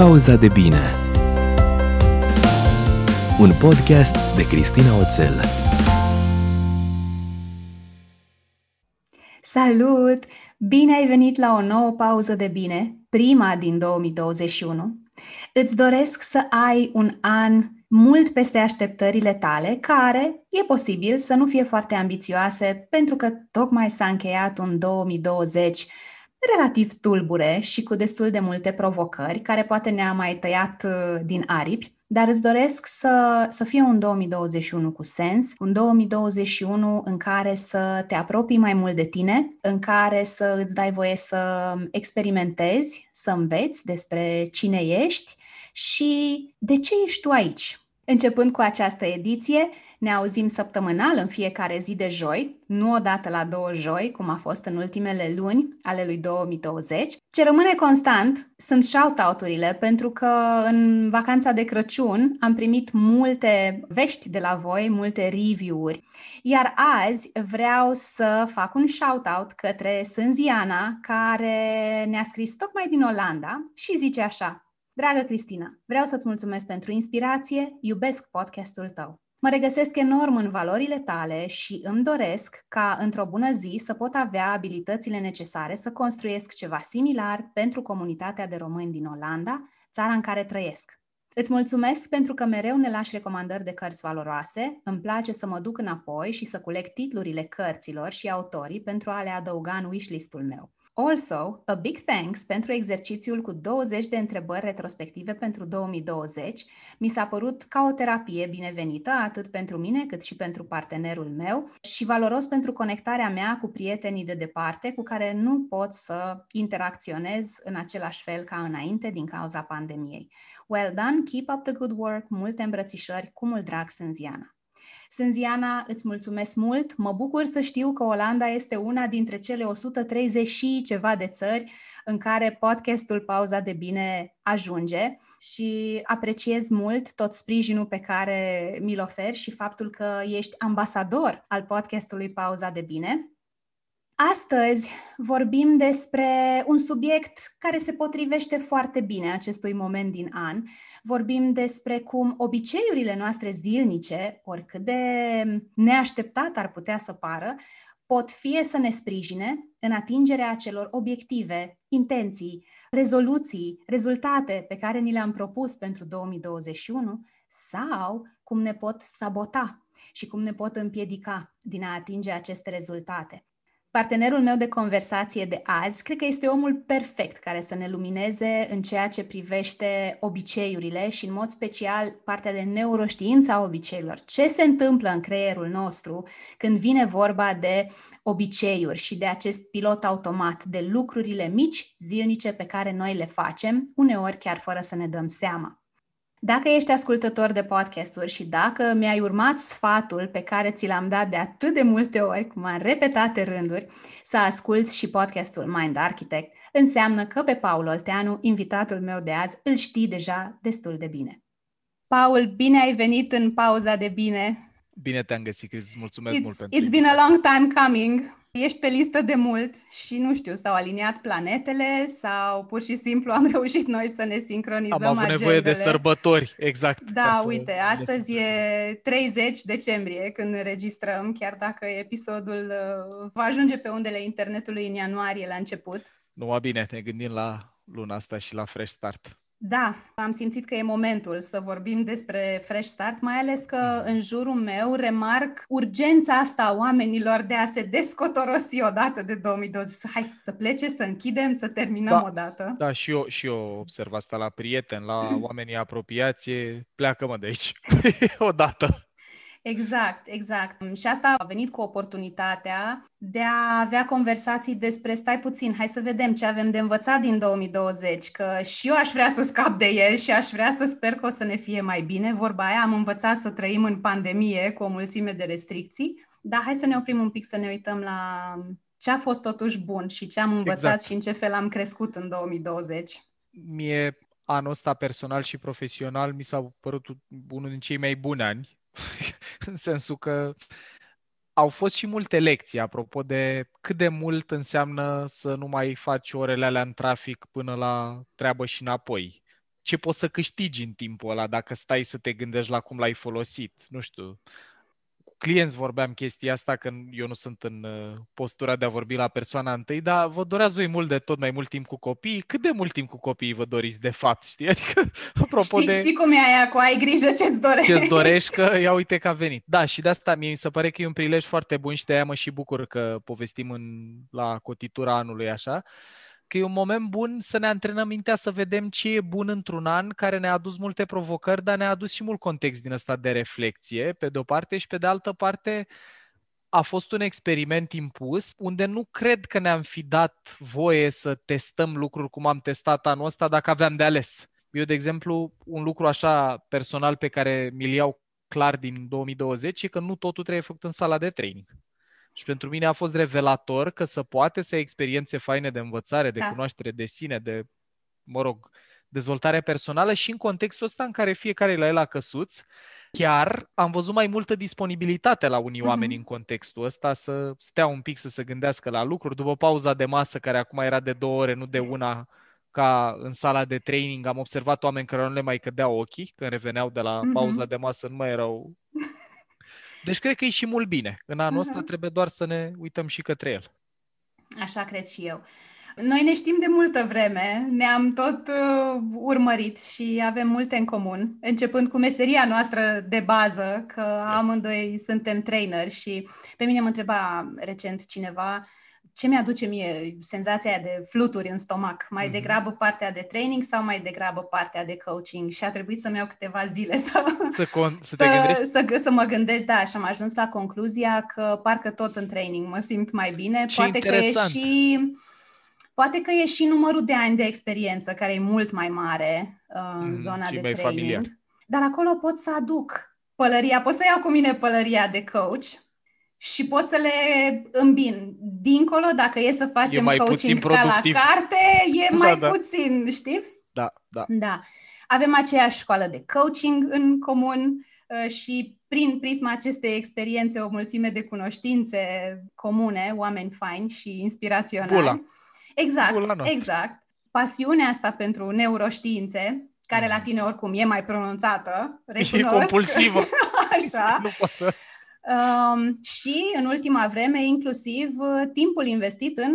Pauza de bine Un podcast de Cristina Oțel Salut! Bine ai venit la o nouă pauză de bine, prima din 2021. Îți doresc să ai un an mult peste așteptările tale, care e posibil să nu fie foarte ambițioase, pentru că tocmai s-a încheiat un 2020 relativ tulbure și cu destul de multe provocări, care poate ne-a mai tăiat uh, din aripi, dar îți doresc să, să fie un 2021 cu sens, un 2021 în care să te apropii mai mult de tine, în care să îți dai voie să experimentezi, să înveți despre cine ești și de ce ești tu aici. Începând cu această ediție, ne auzim săptămânal în fiecare zi de joi, nu odată la două joi, cum a fost în ultimele luni ale lui 2020. Ce rămâne constant sunt shout-out-urile, pentru că în vacanța de Crăciun am primit multe vești de la voi, multe review-uri. Iar azi vreau să fac un shout-out către Sânziana, care ne-a scris tocmai din Olanda și zice așa Dragă Cristina, vreau să-ți mulțumesc pentru inspirație, iubesc podcastul tău. Mă regăsesc enorm în valorile tale și îmi doresc ca într-o bună zi să pot avea abilitățile necesare să construiesc ceva similar pentru comunitatea de români din Olanda, țara în care trăiesc. Îți mulțumesc pentru că mereu ne lași recomandări de cărți valoroase, îmi place să mă duc înapoi și să culeg titlurile cărților și autorii pentru a le adăuga în wishlist-ul meu. Also, a big thanks pentru exercițiul cu 20 de întrebări retrospective pentru 2020. Mi s-a părut ca o terapie binevenită, atât pentru mine cât și pentru partenerul meu și valoros pentru conectarea mea cu prietenii de departe cu care nu pot să interacționez în același fel ca înainte din cauza pandemiei. Well done, keep up the good work, multe îmbrățișări, cu mult drag, Sânziana. Sânziana, îți mulțumesc mult. Mă bucur să știu că Olanda este una dintre cele 130 și ceva de țări în care podcastul Pauza de Bine ajunge și apreciez mult tot sprijinul pe care mi-l oferi și faptul că ești ambasador al podcastului Pauza de Bine. Astăzi vorbim despre un subiect care se potrivește foarte bine acestui moment din an. Vorbim despre cum obiceiurile noastre zilnice, oricât de neașteptat ar putea să pară, pot fie să ne sprijine în atingerea acelor obiective, intenții, rezoluții, rezultate pe care ni le-am propus pentru 2021 sau cum ne pot sabota și cum ne pot împiedica din a atinge aceste rezultate. Partenerul meu de conversație de azi cred că este omul perfect care să ne lumineze în ceea ce privește obiceiurile și în mod special partea de neuroștiință a obiceiurilor. Ce se întâmplă în creierul nostru când vine vorba de obiceiuri și de acest pilot automat, de lucrurile mici, zilnice pe care noi le facem, uneori chiar fără să ne dăm seama. Dacă ești ascultător de podcasturi și dacă mi-ai urmat sfatul pe care ți l-am dat de atât de multe ori, cum în repetate rânduri, să asculți și podcastul Mind Architect, înseamnă că pe Paul Olteanu, invitatul meu de azi, îl știi deja destul de bine. Paul, bine ai venit în pauza de bine. Bine te-am găsit, îți mulțumesc it's, mult pentru It's been a long time coming. Ești pe listă de mult și nu știu, s-au aliniat planetele sau pur și simplu am reușit noi să ne sincronizăm Am avut agendele. nevoie de sărbători, exact. Da, uite, astăzi e 30 decembrie când înregistrăm, chiar dacă episodul uh, va ajunge pe undele internetului în ianuarie la început. Nu, bine, ne gândim la luna asta și la fresh start. Da, am simțit că e momentul să vorbim despre Fresh Start, mai ales că în jurul meu remarc urgența asta a oamenilor de a se descotorosi odată de 2020. Hai să plece, să închidem, să terminăm da, odată. Da, și eu, și eu observ asta la prieteni, la oamenii apropiație. Pleacă-mă de aici odată. Exact, exact. Și asta a venit cu oportunitatea de a avea conversații despre stai puțin, hai să vedem ce avem de învățat din 2020, că și eu aș vrea să scap de el și aș vrea să sper că o să ne fie mai bine. Vorba aia, am învățat să trăim în pandemie cu o mulțime de restricții, dar hai să ne oprim un pic să ne uităm la ce a fost totuși bun și ce am învățat exact. și în ce fel am crescut în 2020. Mie anul ăsta personal și profesional mi s-a părut unul din cei mai buni ani în sensul că au fost și multe lecții apropo de cât de mult înseamnă să nu mai faci orele alea în trafic până la treabă și înapoi. ce poți să câștigi în timpul ăla dacă stai să te gândești la cum l-ai folosit. Nu știu, clienți vorbeam chestia asta, că eu nu sunt în uh, postura de a vorbi la persoana întâi, dar vă doreați voi mult de tot mai mult timp cu copii? Cât de mult timp cu copiii vă doriți de fapt, știi? Adică, apropo știi, de... Știi cum e aia cu ai grijă ce-ți dorești. Ce-ți dorești, că ia uite că a venit. Da, și de asta mie mi se pare că e un prilej foarte bun și de aia mă și bucur că povestim în, la cotitura anului așa că e un moment bun să ne antrenăm mintea să vedem ce e bun într-un an care ne-a adus multe provocări, dar ne-a adus și mult context din ăsta de reflexie, pe de-o parte, și pe de altă parte a fost un experiment impus unde nu cred că ne-am fi dat voie să testăm lucruri cum am testat anul ăsta dacă aveam de ales. Eu, de exemplu, un lucru așa personal pe care mi-l iau clar din 2020 e că nu totul trebuie făcut în sala de training. Și pentru mine a fost revelator că să poate să ai experiențe faine de învățare, de da. cunoaștere de sine, de, mă rog, dezvoltare personală și în contextul ăsta în care fiecare la el a căsuț, chiar am văzut mai multă disponibilitate la unii uh-huh. oameni în contextul ăsta să stea un pic să se gândească la lucruri. După pauza de masă, care acum era de două ore, nu de una, ca în sala de training, am observat oameni care nu le mai cădeau ochii când reveneau de la uh-huh. pauza de masă, nu mai erau deci cred că e și mult bine. În anul uh-huh. ăsta trebuie doar să ne uităm și către el. Așa cred și eu. Noi ne știm de multă vreme, ne-am tot uh, urmărit și avem multe în comun, începând cu meseria noastră de bază, că yes. amândoi suntem trainer și pe mine mă întreba recent cineva ce mi-aduce mie senzația de fluturi în stomac? Mai mm-hmm. degrabă partea de training sau mai degrabă partea de coaching? Și a trebuit să-mi iau câteva zile să, să, con- să, să te gândești? Să, să mă gândesc, da, și am ajuns la concluzia că parcă tot în training mă simt mai bine. Ce Poate interesant. că e și... Poate că e și numărul de ani de experiență care e mult mai mare uh, în mm, zona de training. Familiar. Dar acolo pot să aduc pălăria, pot să iau cu mine pălăria de coach și pot să le îmbin. Dincolo, dacă e să facem e mai coaching ca la carte, e da, mai da. puțin, știi? Da, da. Da. Avem aceeași școală de coaching în comun uh, și prin prisma acestei experiențe o mulțime de cunoștințe comune, oameni faini și inspiraționali. Bula. Exact, Bula exact. Pasiunea asta pentru neuroștiințe, care la mm. tine oricum e mai pronunțată, recunosc. E compulsivă. Așa. Nu pot să... Um, și în ultima vreme, inclusiv, uh, timpul investit în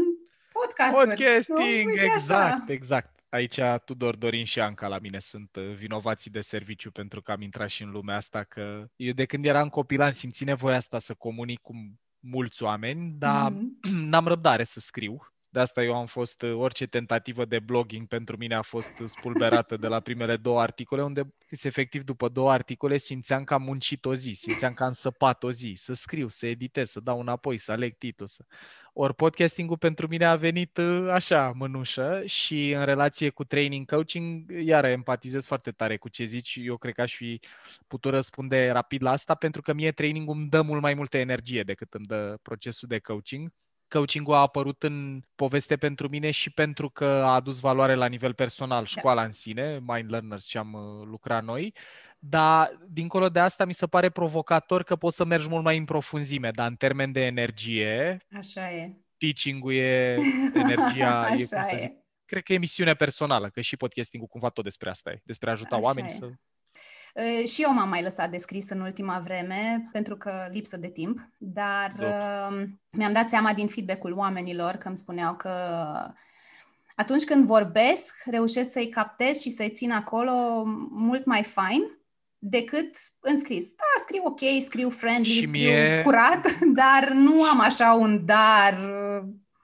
podcasturi. Podcasting, nu? exact, așa. exact. Aici Tudor, Dorin și Anca la mine sunt uh, vinovații de serviciu pentru că am intrat și în lumea asta că eu de când eram copil am simțit nevoia asta să comunic cu mulți oameni, dar mm-hmm. n-am răbdare să scriu. De asta eu am fost, uh, orice tentativă de blogging pentru mine a fost spulberată de la primele două articole, unde efectiv după două articole simțeam că am muncit o zi, simțeam că am săpat o zi, să scriu, să editez, să dau înapoi, să aleg titlul. Să... Ori podcastingul pentru mine a venit uh, așa, mânușă și în relație cu training coaching, iară empatizez foarte tare cu ce zici. Eu cred că aș fi putut răspunde rapid la asta pentru că mie trainingul îmi dă mult mai multă energie decât îmi dă procesul de coaching coaching-ul a apărut în poveste pentru mine și pentru că a adus valoare la nivel personal, da. școala în sine, Mind Learners ce am uh, lucrat noi, dar dincolo de asta mi se pare provocator că poți să mergi mult mai în profunzime, dar în termen de energie, Așa e. teaching-ul e energia, Așa e, cum să zic, e. cred că e misiune personală, că și podcasting-ul cumva tot despre asta e, despre a ajuta Așa oamenii e. să și eu m-am mai lăsat de scris în ultima vreme, pentru că lipsă de timp, dar uh, mi-am dat seama din feedback-ul oamenilor că îmi spuneau că atunci când vorbesc, reușesc să-i captez și să-i țin acolo mult mai fain decât în scris. Da, scriu ok, scriu friendly, și scriu mie... curat, dar nu am așa un dar.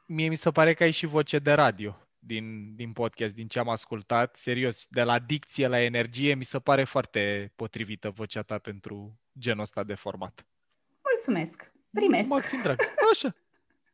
Mie mi se pare că ai și voce de radio din, din podcast, din ce am ascultat. Serios, de la dicție la energie, mi se pare foarte potrivită vocea ta pentru genul ăsta de format. Mulțumesc! Primesc! Maxim drag! Așa!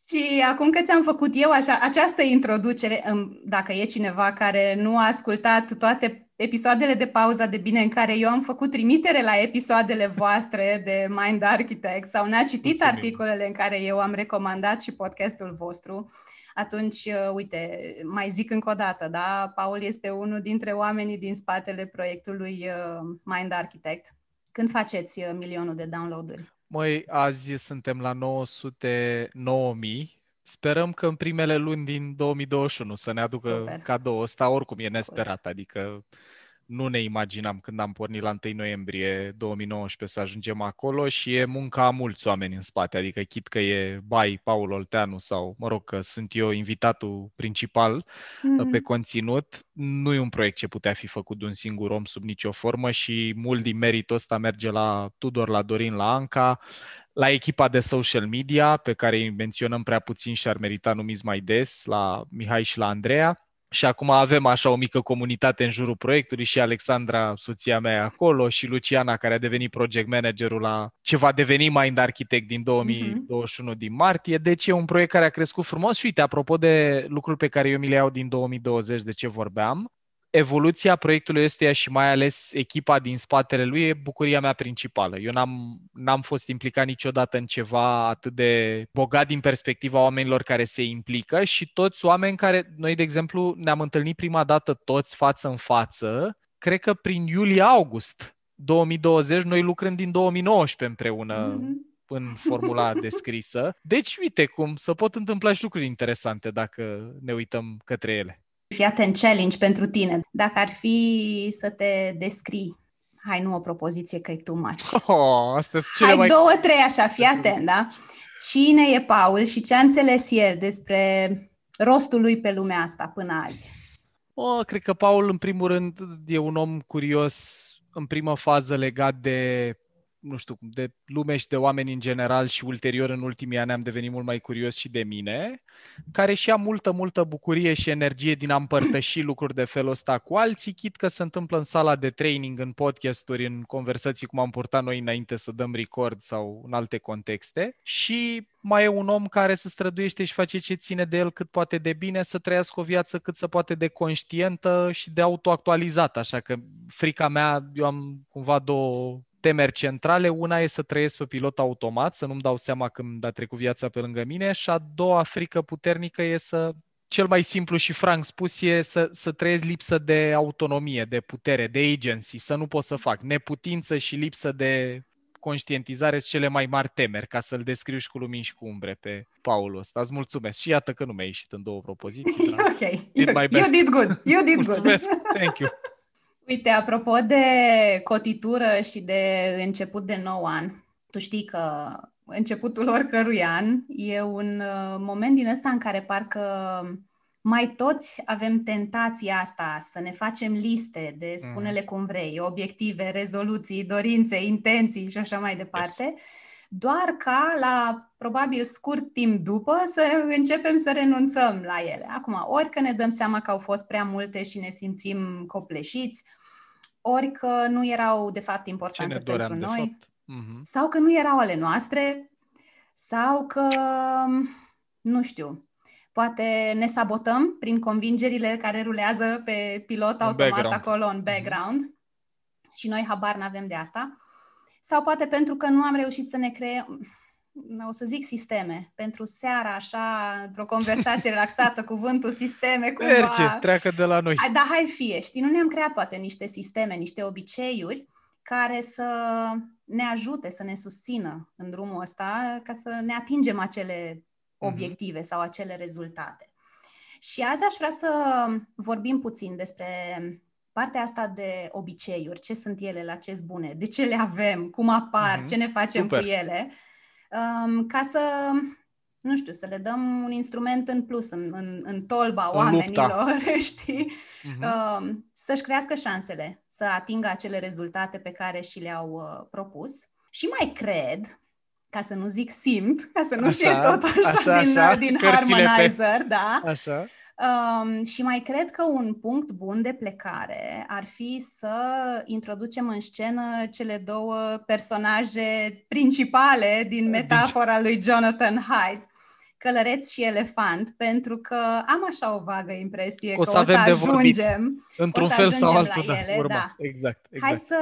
Și acum că ți-am făcut eu așa, această introducere, dacă e cineva care nu a ascultat toate episoadele de pauza de bine în care eu am făcut trimitere la episoadele voastre de Mind Architect sau n-a citit Mulțumim. articolele în care eu am recomandat și podcastul vostru, atunci, uh, uite, mai zic încă o dată, da? Paul este unul dintre oamenii din spatele proiectului uh, Mind Architect. Când faceți uh, milionul de downloaduri? Măi, azi suntem la 900 9000. Sperăm că în primele luni din 2021 să ne aducă Super. cadou ăsta, oricum e nesperat, adică nu ne imaginam când am pornit la 1 noiembrie 2019 să ajungem acolo și e munca a mulți oameni în spate, adică chit că e Bai, Paul Olteanu sau, mă rog, că sunt eu invitatul principal mm-hmm. pe conținut, nu e un proiect ce putea fi făcut de un singur om sub nicio formă și mult din meritul ăsta merge la Tudor, la Dorin, la Anca, la echipa de social media, pe care îi menționăm prea puțin și ar merita numiți mai des, la Mihai și la Andreea, și acum avem așa o mică comunitate în jurul proiectului și Alexandra, soția mea, acolo și Luciana, care a devenit project managerul la ce va deveni Mind Architect din 2021 mm-hmm. din martie. Deci e un proiect care a crescut frumos și uite, apropo de lucruri pe care eu mi le iau din 2020, de ce vorbeam, evoluția proiectului ăstuia și mai ales echipa din spatele lui e bucuria mea principală. Eu n-am, n-am fost implicat niciodată în ceva atât de bogat din perspectiva oamenilor care se implică și toți oameni care, noi de exemplu, ne-am întâlnit prima dată toți față în față, cred că prin iulie-august 2020, noi lucrând din 2019 împreună mm-hmm în formula descrisă. Deci, uite cum să pot întâmpla și lucruri interesante dacă ne uităm către ele. Fii atent, challenge pentru tine. Dacă ar fi să te descrii, hai, nu o propoziție că e too much. Oh, astea sunt cele hai, mai... două, trei așa, fii atent, da? Cine e Paul și ce a înțeles el despre rostul lui pe lumea asta până azi? Oh, cred că Paul, în primul rând, e un om curios în primă fază legat de nu știu, de lume și de oameni în general și ulterior în ultimii ani am devenit mult mai curios și de mine, care și-a multă, multă bucurie și energie din a împărtăși lucruri de felul ăsta cu alții, chit că se întâmplă în sala de training, în podcasturi, în conversații cum am purtat noi înainte să dăm record sau în alte contexte. Și mai e un om care se străduiește și face ce ține de el cât poate de bine, să trăiască o viață cât se poate de conștientă și de autoactualizată, așa că frica mea, eu am cumva două temeri centrale. Una e să trăiesc pe pilot automat, să nu-mi dau seama când a trecut viața pe lângă mine și a doua frică puternică e să cel mai simplu și franc spus e să, să trăiesc lipsă de autonomie, de putere, de agency, să nu pot să fac. Neputință și lipsă de conștientizare sunt cele mai mari temeri, ca să-l descriu și cu lumini și cu umbre pe Paul ăsta. Îți mulțumesc. Și iată că nu mi-a ieșit în două propoziții. ok. Did you, you did good. You did mulțumesc. good. Thank you. Uite, apropo de cotitură și de început de nou an, tu știi că începutul oricărui an e un uh, moment din ăsta în care parcă mai toți avem tentația asta să ne facem liste de mhm. spune-le cum vrei, obiective, rezoluții, dorințe, intenții și așa mai departe. Yes doar ca la probabil scurt timp după să începem să renunțăm la ele. Acum, ori că ne dăm seama că au fost prea multe și ne simțim copleșiți, ori că nu erau de fapt importante pentru noi, uh-huh. sau că nu erau ale noastre, sau că, nu știu, poate ne sabotăm prin convingerile care rulează pe pilot automat background. acolo în mhm. background uh-huh. și noi habar n-avem de asta sau poate pentru că nu am reușit să ne creăm, o să zic sisteme, pentru seara, așa, într-o conversație relaxată, cuvântul sisteme, cumva... Merge, treacă de la noi. Da, hai fie, știi, nu ne-am creat poate niște sisteme, niște obiceiuri care să ne ajute, să ne susțină în drumul ăsta, ca să ne atingem acele mhm. obiective mm-hmm. sau acele rezultate. Și azi aș vrea să vorbim puțin despre partea asta de obiceiuri, ce sunt ele, la ce bune, de ce le avem, cum apar, mm-hmm. ce ne facem Super. cu ele, um, ca să, nu știu, să le dăm un instrument în plus în, în, în tolba în oamenilor, lupta. știi? Mm-hmm. Um, să-și crească șansele să atingă acele rezultate pe care și le-au uh, propus. Și mai cred, ca să nu zic simt, ca să nu așa, fie tot așa, așa din, așa, din harmonizer, pe... da? Așa. Um, și mai cred că un punct bun de plecare ar fi să introducem în scenă cele două personaje principale din metafora lui Jonathan Haidt, călăreț și elefant, pentru că am așa o vagă impresie o că să o să ajungem, într-un fel sau altul, la ele, urma. Da. Exact, exact. Hai, să,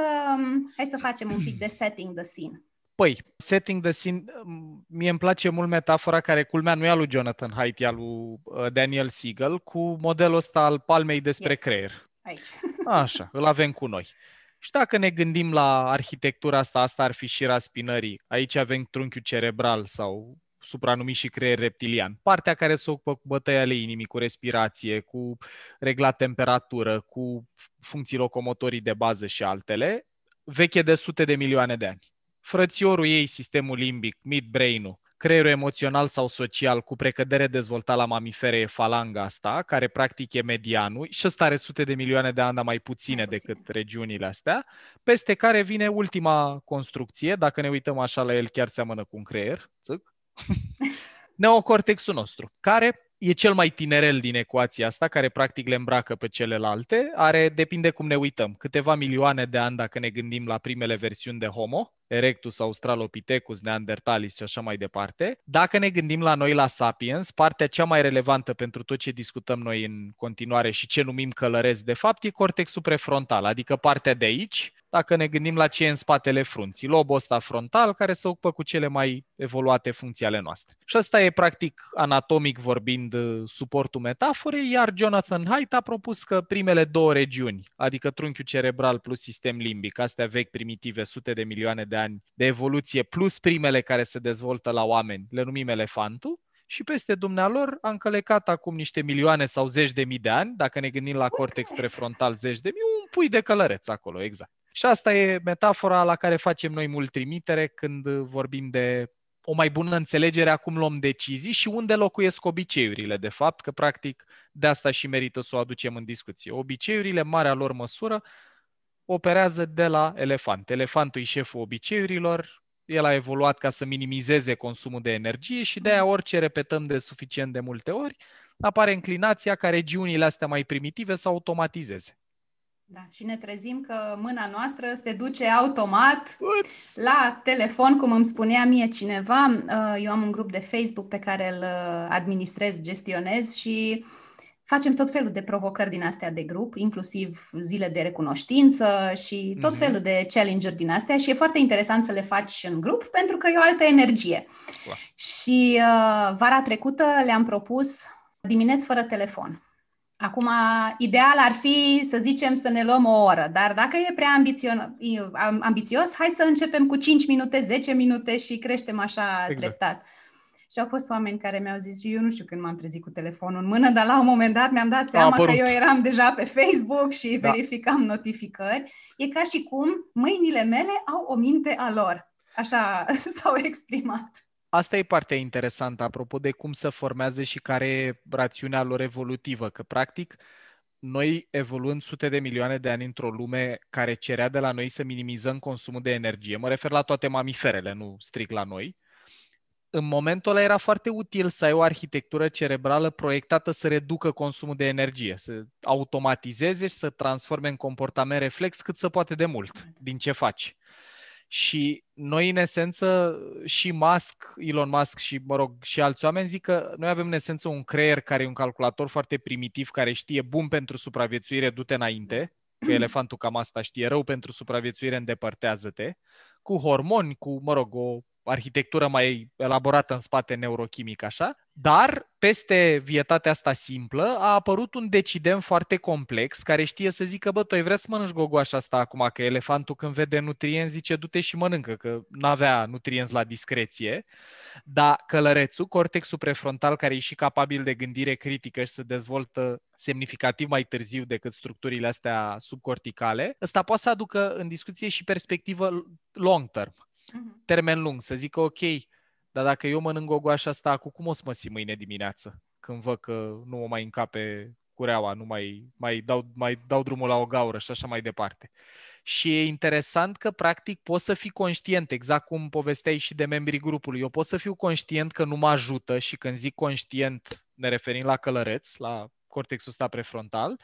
hai să facem un pic de setting the scene. Păi, setting the scene, mie îmi place mult metafora care culmea nu e a lui Jonathan Haidt, e a lui uh, Daniel Siegel, cu modelul ăsta al palmei despre yes. creier. Aici. Așa, îl avem cu noi. Și dacă ne gândim la arhitectura asta, asta ar fi și raspinării. Aici avem trunchiul cerebral sau supranumit și creier reptilian. Partea care se ocupă cu bătăia ale inimii, cu respirație, cu reglat temperatură, cu funcții locomotorii de bază și altele, veche de sute de milioane de ani. Frățiorul ei, sistemul limbic, midbrain-ul, creierul emoțional sau social cu precădere dezvoltat la mamifere e falanga asta, care practic e medianul și ăsta are sute de milioane de ani, dar mai puține mai decât puține. regiunile astea, peste care vine ultima construcție, dacă ne uităm așa la el chiar seamănă cu un creier, țâc, neocortexul nostru, care e cel mai tinerel din ecuația asta, care practic le îmbracă pe celelalte, are, depinde cum ne uităm, câteva milioane de ani dacă ne gândim la primele versiuni de Homo, Erectus, Australopithecus, Neandertalis și așa mai departe. Dacă ne gândim la noi, la Sapiens, partea cea mai relevantă pentru tot ce discutăm noi în continuare și ce numim călăresc, de fapt, e cortexul prefrontal, adică partea de aici, dacă ne gândim la ce e în spatele frunții, lobul ăsta frontal care se ocupă cu cele mai evoluate funcții ale noastre. Și asta e practic anatomic vorbind suportul metaforei, iar Jonathan Haidt a propus că primele două regiuni, adică trunchiul cerebral plus sistem limbic, astea vechi primitive, sute de milioane de ani de evoluție, plus primele care se dezvoltă la oameni, le numim elefantul, și peste dumnealor a încălecat acum niște milioane sau zeci de mii de ani, dacă ne gândim la cortex prefrontal zeci de mii, un pui de călăreț acolo, exact. Și asta e metafora la care facem noi mult trimitere când vorbim de o mai bună înțelegere a cum luăm decizii și unde locuiesc obiceiurile, de fapt, că practic de asta și merită să o aducem în discuție. Obiceiurile, marea lor măsură, operează de la elefant. Elefantul e șeful obiceiurilor, el a evoluat ca să minimizeze consumul de energie și de aia orice repetăm de suficient de multe ori, apare înclinația ca regiunile astea mai primitive să automatizeze. Da, și ne trezim că mâna noastră se duce automat Uți! la telefon, cum îmi spunea mie cineva. Uh, eu am un grup de Facebook pe care îl uh, administrez, gestionez și facem tot felul de provocări din astea de grup, inclusiv zile de recunoștință și tot mm-hmm. felul de challenge-uri din astea și e foarte interesant să le faci în grup pentru că e o altă energie. Wow. Și uh, vara trecută le-am propus dimineți fără telefon. Acum, ideal ar fi, să zicem, să ne luăm o oră, dar dacă e prea ambițio- ambițios, hai să începem cu 5 minute, 10 minute și creștem așa exact. treptat. Și au fost oameni care mi-au zis, eu nu știu când m-am trezit cu telefonul în mână, dar la un moment dat mi-am dat seama că eu eram deja pe Facebook și da. verificam notificări. E ca și cum mâinile mele au o minte a lor. Așa s-au exprimat. Asta e partea interesantă, apropo de cum se formează și care e rațiunea lor evolutivă, că practic noi evoluând sute de milioane de ani într-o lume care cerea de la noi să minimizăm consumul de energie, mă refer la toate mamiferele, nu strict la noi, în momentul ăla era foarte util să ai o arhitectură cerebrală proiectată să reducă consumul de energie, să automatizeze și să transforme în comportament reflex cât se poate de mult din ce faci. Și noi, în esență, și Musk, Elon Musk și, mă rog, și alți oameni zic că noi avem, în esență, un creier care e un calculator foarte primitiv, care știe bun pentru supraviețuire, du-te înainte, că elefantul cam asta știe, rău pentru supraviețuire, îndepărtează-te, cu hormoni, cu, mă rog, o arhitectură mai elaborată în spate neurochimic, așa, dar peste vietatea asta simplă a apărut un decident foarte complex care știe să zică, bă, tu ai vrea să mănânci gogoașa asta acum, că elefantul când vede nutrienți zice, du-te și mănâncă, că nu avea nutrienți la discreție, dar călărețul, cortexul prefrontal, care e și capabil de gândire critică și să dezvoltă semnificativ mai târziu decât structurile astea subcorticale, ăsta poate să aducă în discuție și perspectivă long term uh-huh. termen lung, să zică ok, dar dacă eu mănânc gogoașa asta, cu cum o să mă simt mâine dimineață? Când văd că nu mă mai încape cureaua, nu mai, mai, dau, mai dau drumul la o gaură și așa mai departe. Și e interesant că, practic, poți să fii conștient, exact cum povesteai și de membrii grupului. Eu pot să fiu conștient că nu mă ajută și când zic conștient, ne referim la călăreț, la cortexul ăsta prefrontal, uh,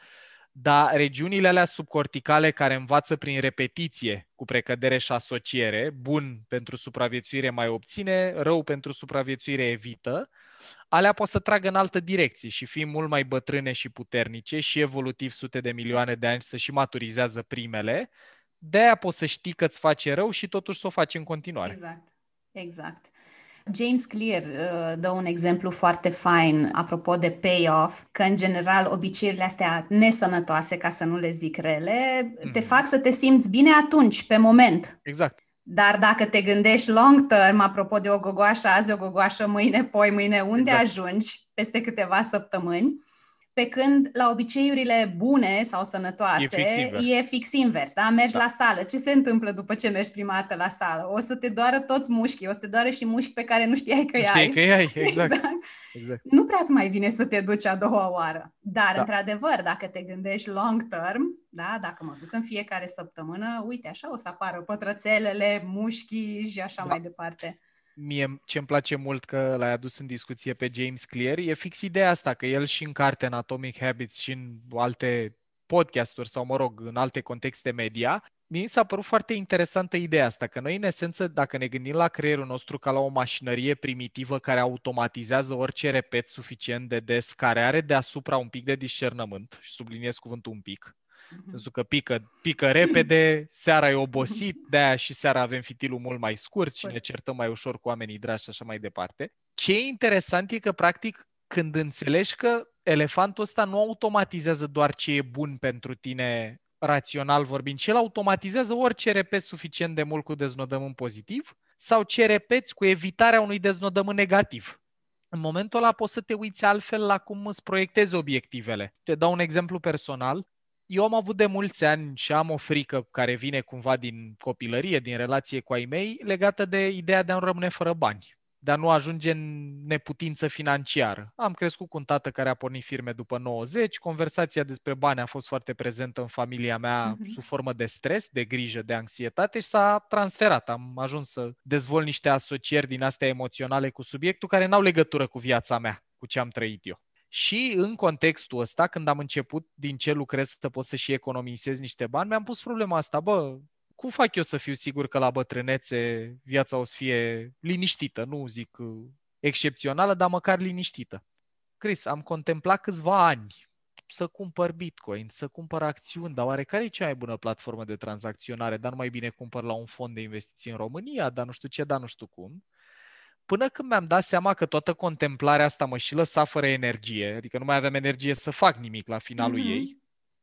dar regiunile alea subcorticale care învață prin repetiție cu precădere și asociere, bun pentru supraviețuire mai obține, rău pentru supraviețuire evită, alea pot să tragă în altă direcție și fi mult mai bătrâne și puternice și evolutiv sute de milioane de ani să și maturizează primele, de aia poți să știi că îți face rău și totuși să o faci în continuare. Exact, exact. James Clear uh, dă un exemplu foarte fain apropo de payoff, că în general obiceiurile astea nesănătoase, ca să nu le zic rele, mm-hmm. te mhm. fac să te simți bine atunci, pe moment. Exact. Dar dacă te gândești long term, apropo de o gogoașă azi, o gogoașă mâine, poi mâine, unde exact. ajungi peste câteva săptămâni? Pe când la obiceiurile bune sau sănătoase E fix invers. e fix invers. Da? Mergi Da. la sală. Ce se întâmplă după ce mergi prima dată la sală? O să te doară toți mușchii, o să te doară și mușchi pe care nu știai că Nu i Știi ai. că ai, exact. exact. Nu prea-ți mai vine să te duci a doua oară. Dar, Da. într-adevăr, dacă te gândești long term, da, dacă mă duc în fiecare săptămână, uite, așa o să apară pătrățelele, mușchii și așa Da. mai departe. Mie ce îmi place mult că l-ai adus în discuție pe James Clear e fix ideea asta, că el și în carte în Atomic Habits și în alte podcasturi sau, mă rog, în alte contexte media, mi s-a părut foarte interesantă ideea asta, că noi, în esență, dacă ne gândim la creierul nostru ca la o mașinărie primitivă care automatizează orice repet suficient de des, care are deasupra un pic de discernământ, și subliniez cuvântul un pic, în sensul că pică, pică repede, seara e obosit, de-aia și seara avem fitilul mult mai scurt și ne certăm mai ușor cu oamenii dragi și așa mai departe. Ce e interesant e că, practic, când înțelegi că elefantul ăsta nu automatizează doar ce e bun pentru tine rațional vorbind, ci el automatizează orice repeți suficient de mult cu deznodământ pozitiv sau ce repeți cu evitarea unui deznodământ negativ. În momentul ăla poți să te uiți altfel la cum îți proiectezi obiectivele. Te dau un exemplu personal. Eu am avut de mulți ani și am o frică care vine cumva din copilărie, din relație cu ai mei, legată de ideea de a nu rămâne fără bani, de a nu ajunge în neputință financiară. Am crescut cu un tată care a pornit firme după 90, conversația despre bani a fost foarte prezentă în familia mea Mhm. sub formă de stres, de grijă, de anxietate și s-a transferat. Am ajuns să dezvolt niște asocieri din astea emoționale cu subiectul care n-au legătură cu viața mea, cu ce am trăit eu. Și în contextul ăsta, când am început din ce lucrez să pot să și economisez niște bani, mi-am pus problema asta, bă, cum fac eu să fiu sigur că la bătrânețe viața o să fie liniștită, nu zic uh, excepțională, dar măcar liniștită. Chris, am contemplat câțiva ani să cumpăr bitcoin, să cumpăr acțiuni, dar oare care e cea mai bună platformă de tranzacționare? Dar nu mai bine cumpăr la un fond de investiții în România, dar nu știu ce, dar nu știu cum. Până când mi-am dat seama că toată contemplarea asta mă și lăsa fără energie, adică nu mai aveam energie să fac nimic la finalul Mhm. ei,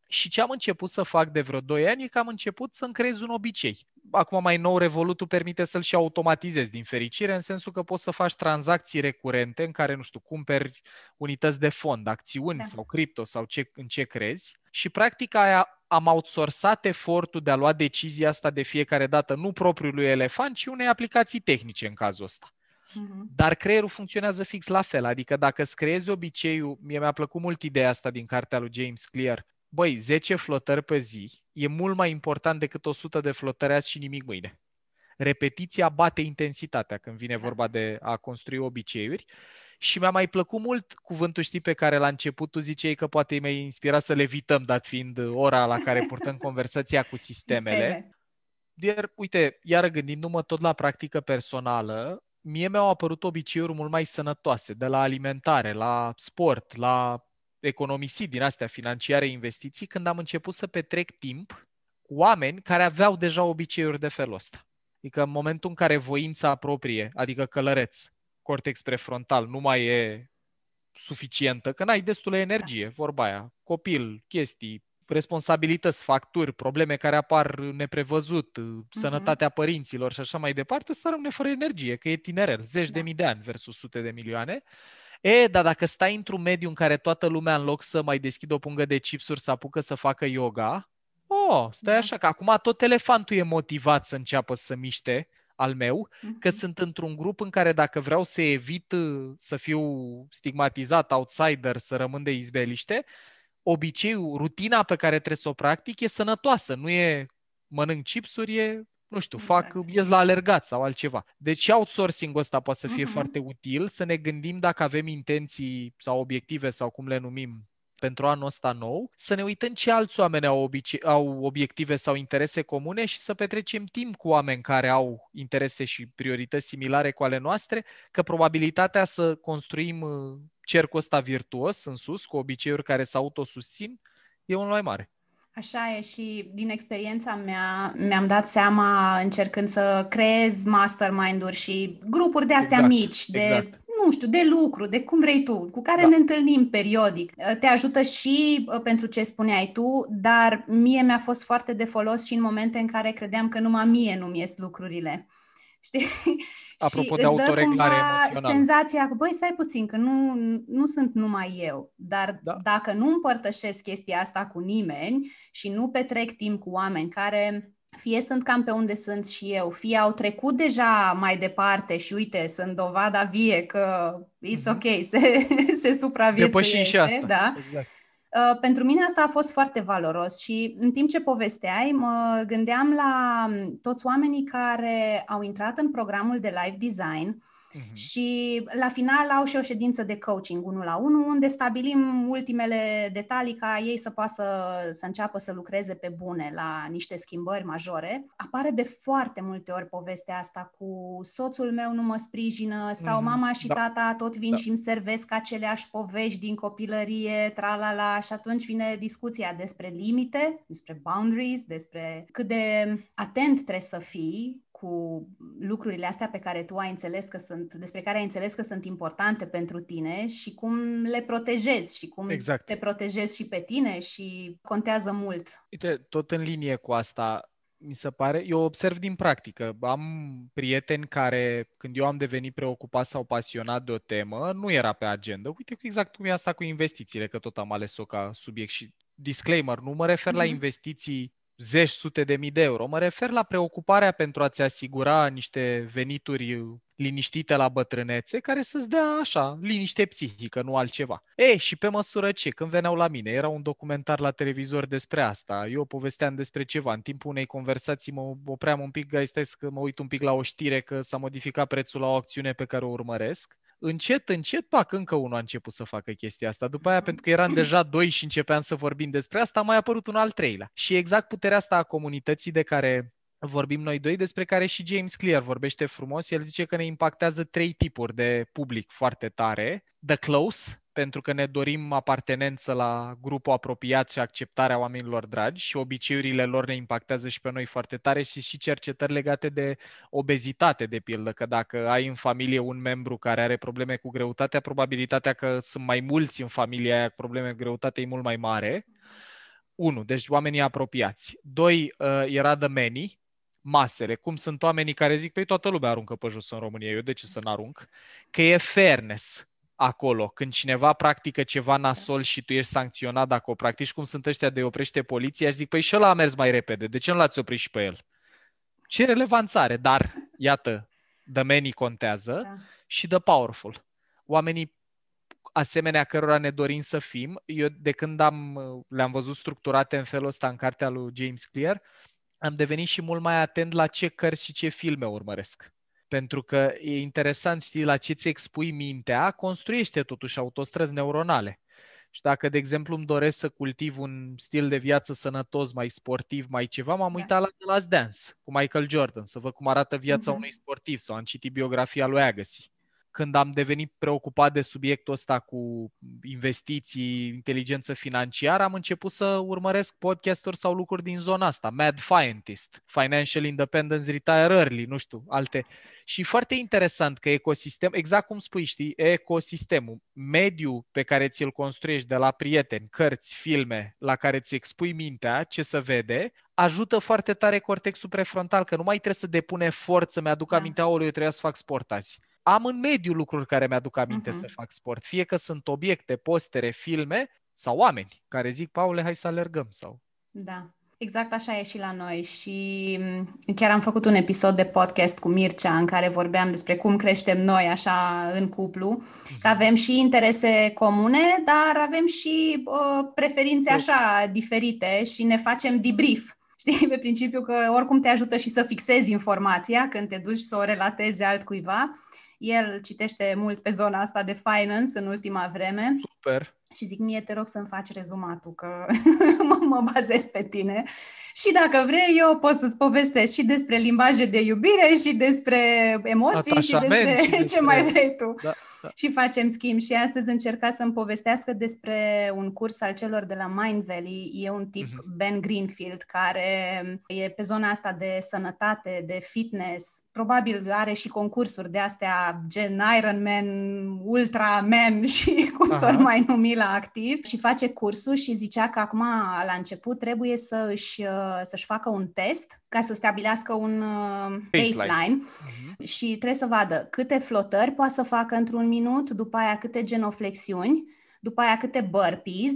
și ce am început să fac de vreo 2 ani e că am început să-mi creez un obicei. Acum mai nou Revolutul permite să-l și automatizezi din fericire, în sensul că poți să faci tranzacții recurente în care, nu știu, cumperi unități de fond, acțiuni Da. sau cripto sau ce, în ce crezi și practic aia am outsourcat efortul de a lua decizia asta de fiecare dată, nu propriului elefant, ci unei aplicații tehnice în cazul ăsta. Mhm. Dar creierul funcționează fix la fel, adică dacă îți creezi obiceiul, mie mi-a plăcut mult ideea asta din cartea lui James Clear, băi, 10 flotări pe zi e mult mai important decât 100 de flotări azi și nimic mâine. Repetiția bate intensitatea când vine vorba de a construi obiceiuri și mi-a mai plăcut mult cuvântul, știi, pe care la început tu ziceai că poate mi-ai inspirat să levităm, dat fiind ora la care purtăm conversația cu sistemele. Sisteme. Iar, uite, iară gândindu-mă tot la practică personală, mie mi-au apărut obiceiuri mult mai sănătoase, de la alimentare, la sport, la economisit din astea financiare, investiții, când am început să petrec timp cu oameni care aveau deja obiceiuri de felul ăsta. Adică în momentul în care voința proprie, adică călăreț, cortex prefrontal, nu mai e suficientă, că n-ai destulă energie, vorba aia, copil, chestii, responsabilități, facturi, probleme care apar neprevăzut, sănătatea părinților și așa mai departe, ăsta rămâne fără energie, că e tinerel, zeci Da. de mii de ani versus sute de milioane. E, dar dacă stai într-un mediu în care toată lumea, în loc să mai deschidă o pungă de chipsuri, să apucă să facă yoga, oh, stai Da. așa, că acum tot elefantul e motivat să înceapă să miște al meu, că Mhm. sunt într-un grup în care dacă vreau să evit uh, să fiu stigmatizat, outsider, să rămân de izbeliște, obiceiul, rutina pe care trebuie să o practic e sănătoasă, nu e mănânc chipsuri, e, nu știu, fac, Exact. ies la alergat sau altceva. Deci și outsourcing-ul ăsta poate să fie Mhm. foarte util, să ne gândim dacă avem intenții sau obiective sau cum le numim pentru anul ăsta nou, să ne uităm ce alți oameni au, obice- au obiective sau interese comune și să petrecem timp cu oameni care au interese și priorități similare cu ale noastre, că probabilitatea să construim uh, cercul ăsta virtuos în sus, cu obiceiuri care se autosusțin, e unul mai mare. Așa e și din experiența mea mi-am dat seama încercând să creez mastermind-uri și grupuri de astea Exact, mici, de exact. nu știu, de lucru, de cum vrei tu, cu care Da. ne întâlnim periodic. Uh, Te ajută și uh, pentru ce spuneai tu, dar mie mi-a fost foarte de folos și în momente în care credeam că numai mie nu-mi ies lucrurile. Știi? Apropo și de îți dă autoreglare cumva emoțională. senzația că, băi, stai puțin, că nu, nu sunt numai eu. Dar Da. dacă nu împărtășesc chestia asta cu nimeni și nu petrec timp cu oameni care fie sunt cam pe unde sunt și eu, fie au trecut deja mai departe și uite, sunt dovada vie că it's Mhm. ok, se, se supraviețuiește. Depășim și asta. Da? Exact. Uh, pentru mine asta a fost foarte valoros și în timp ce povesteai, mă gândeam la m, toți oamenii care au intrat în programul de live design Mhm. și la final au și o ședință de coaching unul la unul, unde stabilim ultimele detalii ca ei să poată să, să înceapă să lucreze pe bune la niște schimbări majore. Apare de foarte multe ori povestea asta cu soțul meu nu mă sprijină sau Mhm, mama și da. tata tot vin Da. și îmi servesc aceleași povești din copilărie, tralala, și atunci vine discuția despre limite, despre boundaries, despre cât de atent trebuie să fii cu lucrurile astea pe care tu ai înțeles că sunt, despre care ai înțeles că sunt importante pentru tine și cum le protejezi și cum Exact. te protejezi și pe tine și contează mult. Uite, tot în linie cu asta, mi se pare, eu observ din practică. Am prieteni care, când eu am devenit preocupat sau pasionat de o temă, nu era pe agenda. Uite exact cum e asta cu investițiile, că tot am ales-o ca subiect și disclaimer, nu mă refer la Mhm. investiții zeci, sute de mii de euro, mă refer la preocuparea pentru a-ți asigura niște venituri liniștite la bătrânețe, care să-ți dea așa, liniște psihică, nu altceva. E, și pe măsură ce, când veneau la mine, era un documentar la televizor despre asta, eu povesteam despre ceva, în timpul unei conversații mă opream un pic, gai, stai că mă uit un pic la o știre că s-a modificat prețul la o acțiune pe care o urmăresc. Încet, încet, pac, încă unul a început să facă chestia asta. După aia, pentru că eram deja doi și începeam să vorbim despre asta, a mai apărut un al treilea. Și exact puterea asta a comunității de care vorbim noi doi, despre care și James Clear vorbește frumos. El zice că ne impactează trei tipuri de public foarte tare. The close, pentru că ne dorim apartenență la grupul apropiat și acceptarea oamenilor dragi și obiceiurile lor ne impactează și pe noi foarte tare și și cercetări legate de obezitate, de pildă, că dacă ai în familie un membru care are probleme cu greutatea, probabilitatea că sunt mai mulți în familia aia cu probleme cu greutate e mult mai mare. Unu, deci oamenii apropiați. Doi, uh, era the many, masele, cum sunt oamenii care zic, păi toată lumea aruncă pe jos în România, eu de ce să n-arunc? Că e fairness acolo, când cineva practică ceva nasol și tu ești sancționat dacă o practici, cum sunt ăștia de oprește poliția, și zic, păi și ăla a mers mai repede, de ce nu l-ați oprit și pe el? Ce relevanță are, dar, iată, the many contează Da. și the powerful. Oamenii asemenea cărora ne dorim să fim, eu de când am, le-am văzut structurate în felul ăsta în cartea lui James Clear, am devenit și mult mai atent la ce cărți și ce filme urmăresc. Pentru că e interesant, știi, la ce ți expui mintea, construiește totuși autostrăzi neuronale. Și dacă, de exemplu, îmi doresc să cultiv un stil de viață sănătos, mai sportiv, mai ceva, m-am Da. uitat la The Last Dance cu Michael Jordan, să văd cum arată viața Mhm. unui sportiv sau am citit biografia lui Agassi. Când am devenit preocupat de subiectul ăsta cu investiții, inteligență financiară, am început să urmăresc podcasturi sau lucruri din zona asta. Mad Scientist, Financial Independence Retire Early, nu știu, alte. Și foarte interesant că ecosistem, exact cum spui, știi, ecosistemul, mediul pe care ți-l construiești de la prieteni, cărți, filme, la care ți expui mintea, ce să vede, ajută foarte tare cortexul prefrontal, că nu mai trebuie să depun efort să-mi aduc Da. aminte, aoleu, eu trebuia să fac sport azi. Am în mediu lucruri care mi-aduc aminte Mhm. să fac sport, fie că sunt obiecte, postere, filme sau oameni care zic, Paule, hai să alergăm sau Da, exact așa e și la noi și m, chiar am făcut un episod de podcast cu Mircea în care vorbeam despre cum creștem noi așa în cuplu, că avem și interese comune, dar avem și uh, preferințe așa diferite și ne facem debrief. Știi, pe principiu că oricum te ajută și să fixezi informația când te duci să o relatezi altcuiva. El citește mult pe zona asta de finance în ultima vreme super. Și zic, mie te rog să-mi faci rezumatul, că mă, mă bazez pe tine. Și dacă vrei, eu pot să-ți povestesc și despre limbaje de iubire și despre emoții și Atașament despre și ce despre- mai vrei tu. Da. și facem schimb. Și astăzi încerca să-mi povestească despre un curs al celor de la Mind Valley. E un tip, uh-huh. Ben Greenfield, care e pe zona asta de sănătate, de fitness. Probabil are și concursuri de astea gen Ironman, Ultraman și cum să-l mai numi la activ. Și face cursul și zicea că acum, la început, trebuie să își, să-și facă un test ca să stabilească un uh, baseline, baseline. Uh-huh. și trebuie să vadă câte flotări poate să facă într-un minut, după aia câte genoflexiuni, după aia câte burpees,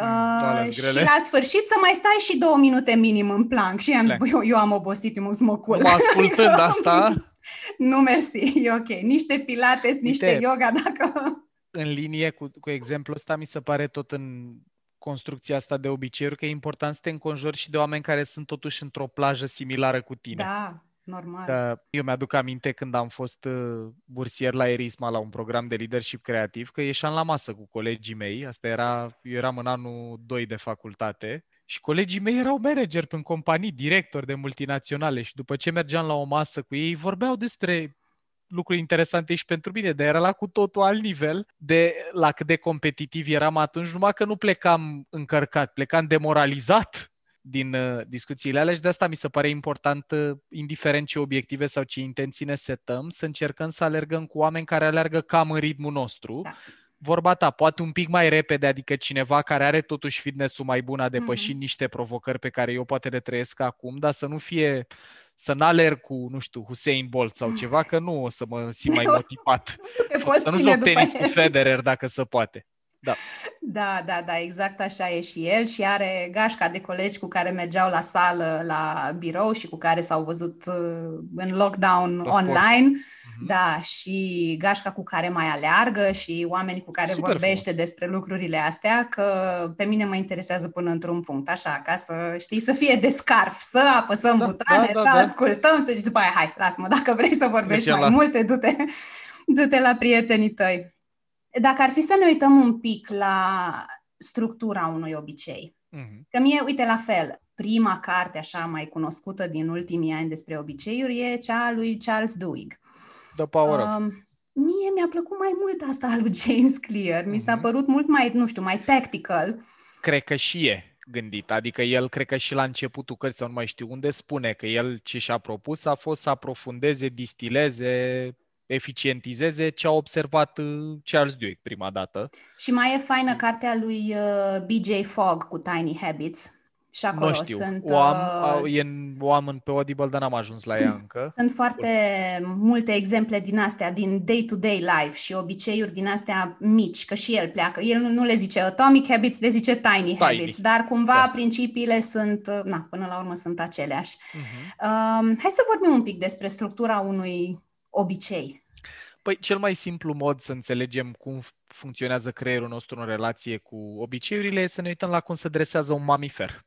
mm, uh, și la sfârșit să mai stai și două minute minim în plank. Și am zis, băi, eu, eu am obosit, eu mă cool. Mă ascultând asta... nu, mersi, e ok. Niște pilates, niște Uite, yoga, dacă... În linie cu, cu exemplul ăsta, mi se pare tot în construcția asta de obiceiuri, că e important să te înconjori și de oameni care sunt totuși într-o plajă similară cu tine. Da, normal. Că eu mi-aduc aminte când am fost uh, bursier la Erisma, la un program de leadership creativ, că ieșeam la masă cu colegii mei, asta era, eu eram în anul 2 de facultate, și colegii mei erau manageri în companii, directori de multinaționale și după ce mergeam la o masă cu ei, vorbeau despre lucruri interesante și pentru mine, dar era la cu totul alt nivel de la cât de competitiv eram atunci, numai că nu plecam încărcat, plecam demoralizat din uh, discuțiile alea și de asta mi se pare important, uh, indiferent ce obiective sau ce intenții ne setăm, să încercăm să alergăm cu oameni care alergă cam în ritmul nostru. Da. Vorba ta, poate un pic mai repede, adică cineva care are totuși fitness-ul mai bun a depășit mm-hmm. niște provocări pe care eu poate le trăiesc acum, dar să nu fie să n-alerg cu, nu știu, Hussein Bolt sau ceva, că nu o să mă simt mai motivat. să nu joc tenis cu Federer dacă se poate. Da. Da, da, da, exact așa e și el și are gașca de colegi cu care mergeau la sală, la birou și cu care s-au văzut uh, în lockdown la online. Mm-hmm. Da, și gașca cu care mai aleargă și oamenii cu care Super vorbește frumos. despre lucrurile astea, că pe mine mă interesează până într-un punct, așa, ca să știi, să fie de scarf, să apăsăm da, butane, da, da, să da. ascultăm, să zici după aia, hai, lasă-mă, dacă vrei să vorbești deci mai la... multe, du-te, du-te la prietenii tăi. Dacă ar fi să ne uităm un pic la structura unui obicei, uh-huh. că mie, uite, la fel, prima carte așa mai cunoscută din ultimii ani despre obiceiuri e cea a lui Charles Duhigg. The Power um, of. Mie mi-a plăcut mai mult asta a lui James Clear. Mi s-a uh-huh. părut mult mai, nu știu, mai tactical. Cred că și e gândit. Adică el, cred că și la începutul cărții, sau nu mai știu unde, spune că el ce și-a propus a fost să aprofundeze, distileze eficientizeze ce a observat uh, Charles Duhigg prima dată. Și mai e faină cartea lui uh, B.J. Fogg cu Tiny Habits. Și acolo nu știu. sunt... O am, uh, e în, o am în pe Audible, dar n-am ajuns la ea încă. Sunt foarte multe exemple din astea, din day-to-day life și obiceiuri din astea mici, că și el pleacă. El nu, nu le zice Atomic Habits, le zice Tiny, tiny. Habits, dar cumva da. principiile sunt, na, până la urmă sunt aceleași. Uh-huh. Um, hai să vorbim un pic despre structura unui obicei? Păi, cel mai simplu mod să înțelegem cum funcționează creierul nostru în relație cu obiceiurile e să ne uităm la cum se dresează un mamifer.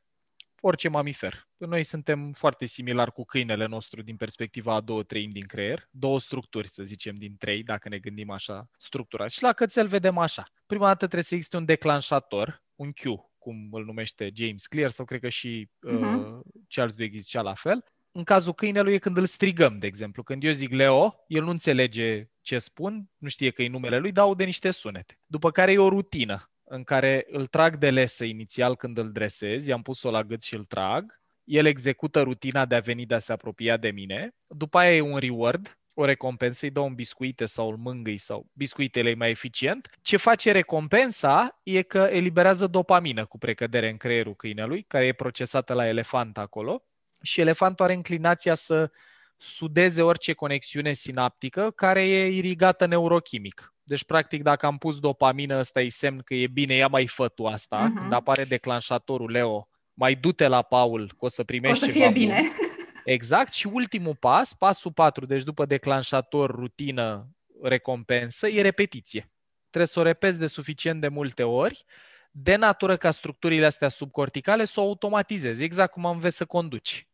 Orice mamifer. Noi suntem foarte similari cu câinele nostru din perspectiva a două treimi din creier, două structuri, să zicem, din trei, dacă ne gândim așa structura. Și la cățel vedem așa. Prima dată trebuie să existe un declanșator, un cue, cum îl numește James Clear, sau cred că și uh, uh-huh. Charles Duhigg zicea la fel în cazul câinelui e când îl strigăm, de exemplu. Când eu zic Leo, el nu înțelege ce spun, nu știe că e numele lui, dar aude niște sunete. După care e o rutină în care îl trag de lesă inițial când îl dresez, i-am pus-o la gât și îl trag, el execută rutina de a veni de a se apropia de mine, după aia e un reward, o recompensă, îi dau un biscuite sau îl mângâi sau biscuitele e mai eficient. Ce face recompensa e că eliberează dopamină cu precădere în creierul câinelui, care e procesată la elefant acolo și elefantul are inclinația să sudeze orice conexiune sinaptică care e irigată neurochimic. Deci, practic, dacă am pus dopamină, ăsta e semn că e bine, ia mai fă tu asta. Uh-huh. Când apare declanșatorul, Leo, mai du-te la Paul, că o să primești o să ceva fie bine. Bun. Exact. Și ultimul pas, pasul 4, deci după declanșator, rutină, recompensă, e repetiție. Trebuie să o repezi de suficient de multe ori, de natură ca structurile astea subcorticale să o automatizezi, exact cum am înveți să conduci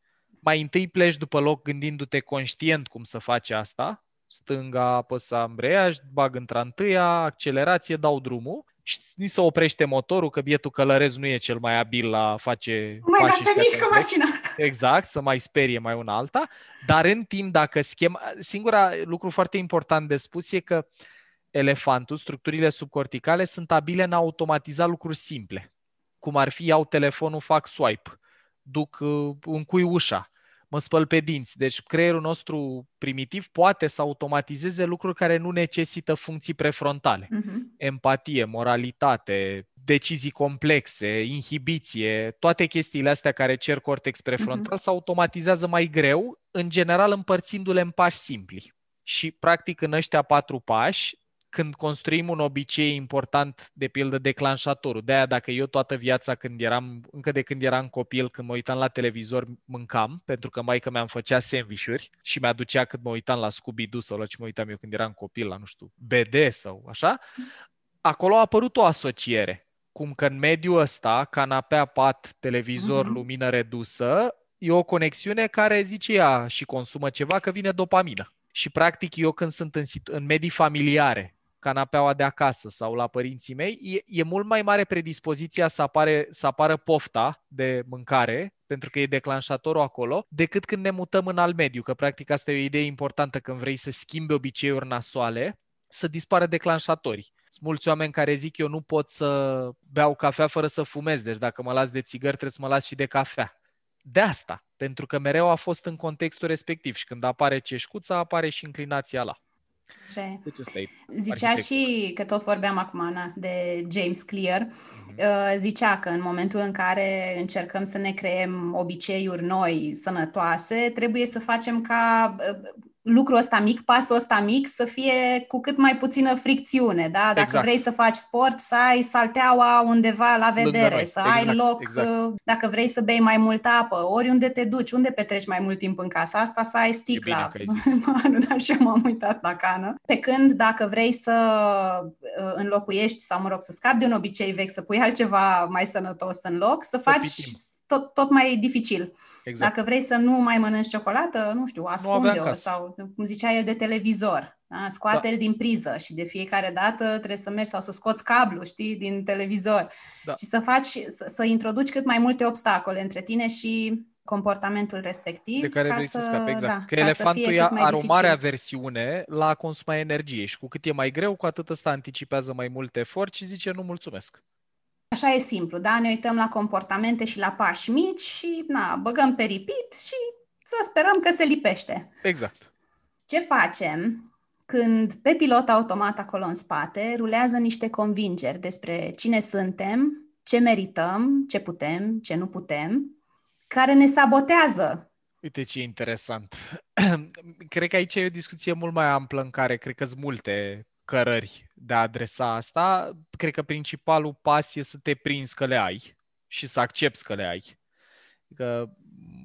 mai întâi pleci după loc gândindu-te conștient cum să faci asta, stânga apăsa ambreiaj, bag într întâia, accelerație, dau drumul. Și ni se oprește motorul, că bietul călărez nu e cel mai abil la face Mai să mișcă mașina. Exact, să mai sperie mai una alta, dar în timp dacă schema... Singura lucru foarte important de spus e că elefantul, structurile subcorticale, sunt abile în a automatiza lucruri simple, cum ar fi iau telefonul, fac swipe, duc, uh, încui ușa, mă spăl pe dinți. Deci creierul nostru primitiv poate să automatizeze lucruri care nu necesită funcții prefrontale. Uh-huh. Empatie, moralitate, decizii complexe, inhibiție, toate chestiile astea care cer cortex prefrontal uh-huh. se automatizează mai greu, în general împărțindu-le în pași simpli. Și, practic, în ăștia patru pași, când construim un obicei important, de pildă declanșatorul. De-aia dacă eu toată viața când eram, încă de când eram copil, când mă uitam la televizor, mâncam, pentru că maica mea îmi făcea sandvișuri și mi-aducea cât mă uitam la Scooby-Doo sau la ce mă uitam eu când eram copil, la nu știu, BD sau așa, acolo a apărut o asociere. Cum că în mediul ăsta, canapea, pat, televizor, uh-huh. lumină redusă, e o conexiune care zice ea și consumă ceva că vine dopamină. Și practic eu când sunt în, în medii familiare, canapeaua de acasă sau la părinții mei, e, e mult mai mare predispoziția să, apare, să apară pofta de mâncare, pentru că e declanșatorul acolo, decât când ne mutăm în alt mediu, că practic asta e o idee importantă când vrei să schimbi obiceiuri nasoale, să dispară declanșatorii. Sunt mulți oameni care zic eu nu pot să beau cafea fără să fumez, deci dacă mă las de țigări trebuie să mă las și de cafea. De asta, pentru că mereu a fost în contextul respectiv și când apare ceșcuța, apare și inclinația la. Ce? Deci Zicea și, că tot vorbeam acum, Ana, de James Clear, mm-hmm. zicea că în momentul în care încercăm să ne creăm obiceiuri noi, sănătoase, trebuie să facem ca uh, lucrul ăsta mic, pasul ăsta mic să fie cu cât mai puțină fricțiune, da? Dacă exact. vrei să faci sport, să ai salteaua undeva la vedere, să exact, ai loc, exact. Uh, dacă vrei să bei mai multă apă, oriunde te duci, unde petreci mai mult timp în casa asta, să ai sticla. E bine nu, dar și m-am uitat la cană. Pe când dacă vrei să uh, înlocuiești sau, mă rog, să scapi de un obicei vechi, să pui altceva mai sănătos în loc, să, să faci tot, tot mai dificil. Exact. Dacă vrei să nu mai mănânci ciocolată, nu știu, ascunde-o sau, cum zicea el, de televizor. Da? Scoate-l da. din priză și de fiecare dată trebuie să mergi sau să scoți cablu, știi, din televizor. Da. Și să faci, să, să introduci cât mai multe obstacole între tine și comportamentul respectiv. De care vrei să, să scapi, exact. Da, că elefantul are o mare aversiune la a consuma energie și cu cât e mai greu, cu atât ăsta anticipează mai mult efort și zice nu mulțumesc. Așa e simplu, da? Ne uităm la comportamente și la pași mici și na, băgăm pe repeat și să sperăm că se lipește. Exact. Ce facem când pe pilot automat acolo în spate rulează niște convingeri despre cine suntem, ce merităm, ce putem, ce nu putem, care ne sabotează Uite ce interesant. cred că aici e o discuție mult mai amplă în care cred că sunt multe cărări de a adresa asta, cred că principalul pas e să te prinzi că le ai și să accepti că le ai. Adică,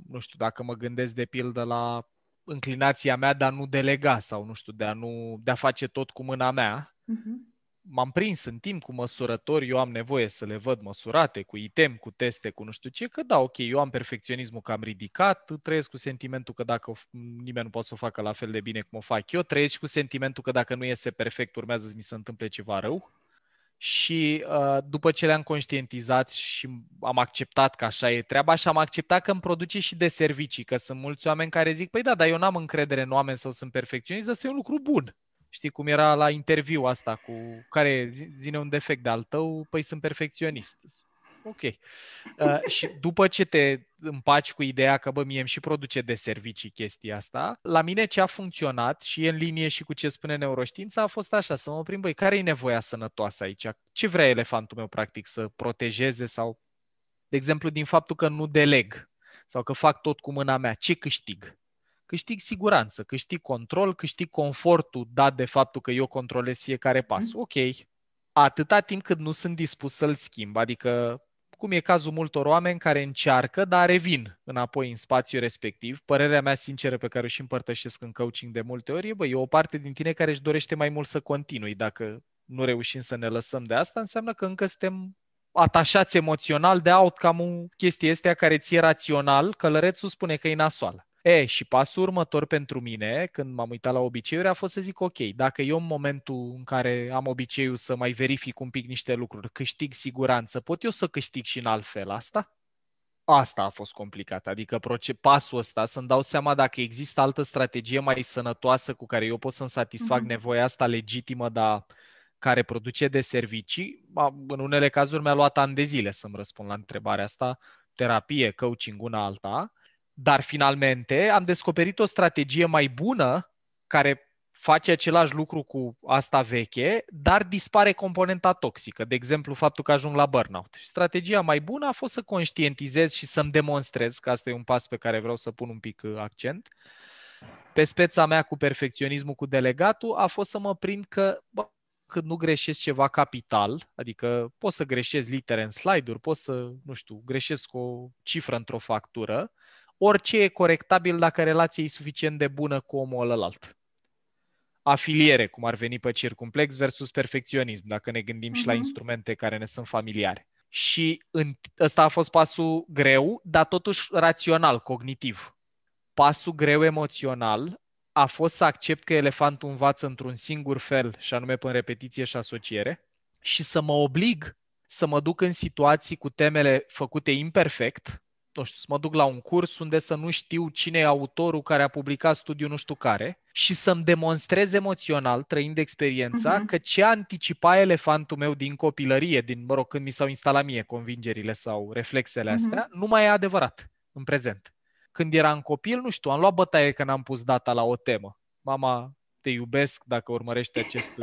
nu știu, dacă mă gândesc de pildă la înclinația mea de a nu delega sau, nu știu, de a, nu, de a face tot cu mâna mea, uh-huh m-am prins în timp cu măsurători, eu am nevoie să le văd măsurate, cu item, cu teste, cu nu știu ce, că da, ok, eu am perfecționismul cam ridicat, trăiesc cu sentimentul că dacă nimeni nu poate să o facă la fel de bine cum o fac eu, trăiesc și cu sentimentul că dacă nu iese perfect, urmează să mi se întâmple ceva rău. Și uh, după ce le-am conștientizat și am acceptat că așa e treaba și am acceptat că îmi produce și de servicii, că sunt mulți oameni care zic, păi da, dar eu n-am încredere în oameni sau sunt perfecționist, asta e un lucru bun. Știi cum era la interviu asta cu care zine un defect de al tău, păi sunt perfecționist. Ok. Uh, și după ce te împaci cu ideea că, bă, mie îmi și produce de servicii chestia asta, la mine ce a funcționat și e în linie și cu ce spune neuroștiința a fost așa, să mă oprim, băi, care e nevoia sănătoasă aici? Ce vrea elefantul meu, practic, să protejeze sau, de exemplu, din faptul că nu deleg sau că fac tot cu mâna mea, ce câștig? Câștig siguranță, câștig control, câștig confortul dat de faptul că eu controlez fiecare pas. Mm. Ok, atâta timp cât nu sunt dispus să-l schimb, adică cum e cazul multor oameni care încearcă, dar revin înapoi în spațiul respectiv. Părerea mea sinceră pe care o și împărtășesc în coaching de multe ori e, bă, e o parte din tine care își dorește mai mult să continui. Dacă nu reușim să ne lăsăm de asta, înseamnă că încă suntem atașați emoțional de outcome-ul chestii astea care ție rațional, călărețul spune că e nasoală. E, și pasul următor pentru mine, când m-am uitat la obiceiuri, a fost să zic, ok, dacă eu în momentul în care am obiceiul să mai verific un pic niște lucruri, câștig siguranță, pot eu să câștig și în alt fel asta? asta a fost complicat. Adică pasul ăsta, să-mi dau seama dacă există altă strategie mai sănătoasă cu care eu pot să-mi satisfac uh-huh. nevoia asta legitimă, dar care produce de servicii. În unele cazuri mi-a luat ani de zile să-mi răspund la întrebarea asta, terapie, coaching, una alta, dar finalmente am descoperit o strategie mai bună care face același lucru cu asta veche, dar dispare componenta toxică. De exemplu, faptul că ajung la burnout. Și strategia mai bună a fost să conștientizez și să-mi demonstrez, că asta e un pas pe care vreau să pun un pic uh, accent, pe speța mea cu perfecționismul cu delegatul a fost să mă prind că bă, când nu greșesc ceva capital, adică poți să greșesc litere în slide-uri, poți să, nu știu, greșesc o cifră într-o factură, orice e corectabil dacă relația e suficient de bună cu omul ălalt afiliere, cum ar veni pe circumplex, versus perfecționism, dacă ne gândim uh-huh. și la mhm. instrumente care ne sunt familiare. Și în, ăsta a fost pasul greu, dar totuși rațional, cognitiv. Pasul greu emoțional a fost să accept că elefantul învață într-un singur fel, și anume prin repetiție și asociere, și să mă oblig să mă duc în situații cu temele făcute imperfect, nu știu, să mă duc la un curs unde să nu știu cine e autorul care a publicat studiul nu știu care și să-mi demonstrez emoțional, trăind experiența, uh-huh. că ce anticipa elefantul meu din copilărie, din, mă rog, când mi s-au instalat mie convingerile sau reflexele mhm. astea, uh-huh. nu mai e adevărat în prezent. Când eram copil, nu știu, am luat bătaie că n-am pus data la o temă. Mama, te iubesc dacă urmărești acest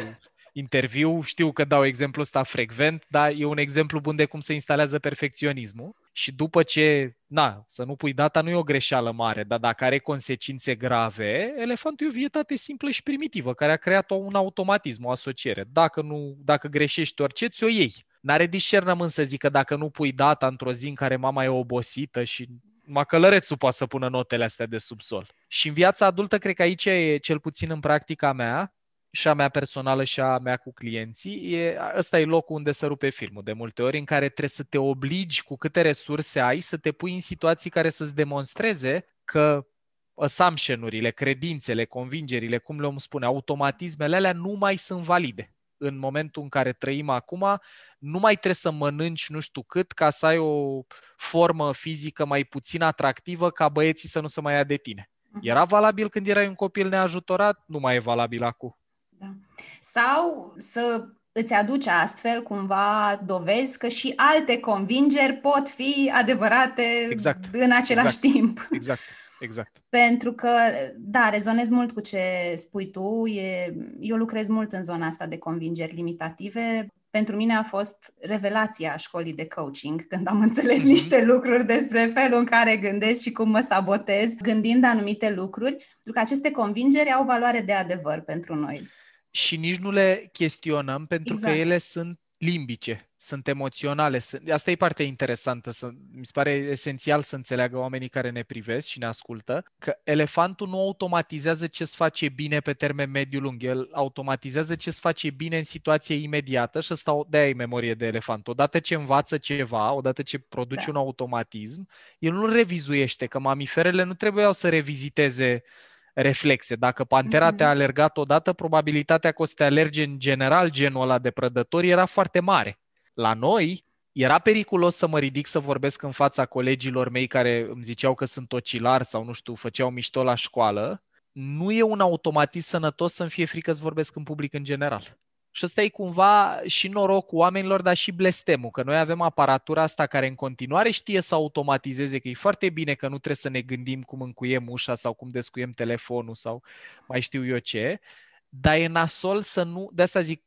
interviu. Știu că dau exemplu ăsta frecvent, dar e un exemplu bun de cum se instalează perfecționismul. Și după ce, na, să nu pui data nu e o greșeală mare, dar dacă are consecințe grave, elefantul e o vietate simplă și primitivă, care a creat un automatism, o asociere. Dacă, nu, dacă greșești orice, ți-o iei. N-are discernământ să zică dacă nu pui data într-o zi în care mama e obosită și macălărețul poate să pună notele astea de subsol. Și în viața adultă, cred că aici e, cel puțin în practica mea, și a mea personală și a mea cu clienții, e, ăsta e locul unde să rupe filmul de multe ori, în care trebuie să te obligi cu câte resurse ai să te pui în situații care să-ți demonstreze că assumption-urile, credințele, convingerile, cum le-om spune, automatismele alea nu mai sunt valide. În momentul în care trăim acum, nu mai trebuie să mănânci nu știu cât ca să ai o formă fizică mai puțin atractivă ca băieții să nu se mai ia de tine. Mhm. Era valabil când erai un copil neajutorat, nu mai e valabil acum. Da. Sau să îți aduce astfel cumva dovezi că și alte convingeri pot fi adevărate exact. în același exact. timp. Exact. Exact. Pentru că, da, rezonez mult cu ce spui tu. E, eu lucrez mult în zona asta de convingeri limitative. Pentru mine a fost revelația școlii de coaching, când am înțeles mm-hmm. niște lucruri despre felul în care gândesc și cum mă sabotez gândind anumite lucruri, pentru că aceste convingeri au valoare de adevăr pentru noi și nici nu le chestionăm pentru exact. că ele sunt limbice, sunt emoționale. Sunt... Asta e partea interesantă. Să... Mi se pare esențial să înțeleagă oamenii care ne privesc și ne ascultă că elefantul nu automatizează ce-ți face bine pe termen mediu-lung. El automatizează ce-ți face bine în situație imediată și ăsta de-aia e memorie de elefant. Odată ce învață ceva, odată ce produce da. un automatism, el nu revizuiește, că mamiferele nu trebuiau să reviziteze reflexe. Dacă pantera mm-hmm. te-a alergat odată, probabilitatea că o să te alerge în general genul ăla de prădători era foarte mare. La noi, era periculos să mă ridic să vorbesc în fața colegilor mei care îmi ziceau că sunt ocilar sau, nu știu, făceau mișto la școală. Nu e un automatism sănătos să-mi fie frică să vorbesc în public în general. Și ăsta e cumva și norocul oamenilor, dar și blestemul, că noi avem aparatura asta care în continuare știe să automatizeze, că e foarte bine că nu trebuie să ne gândim cum încuiem ușa sau cum descuiem telefonul sau mai știu eu ce, dar e nasol să nu, de asta zic,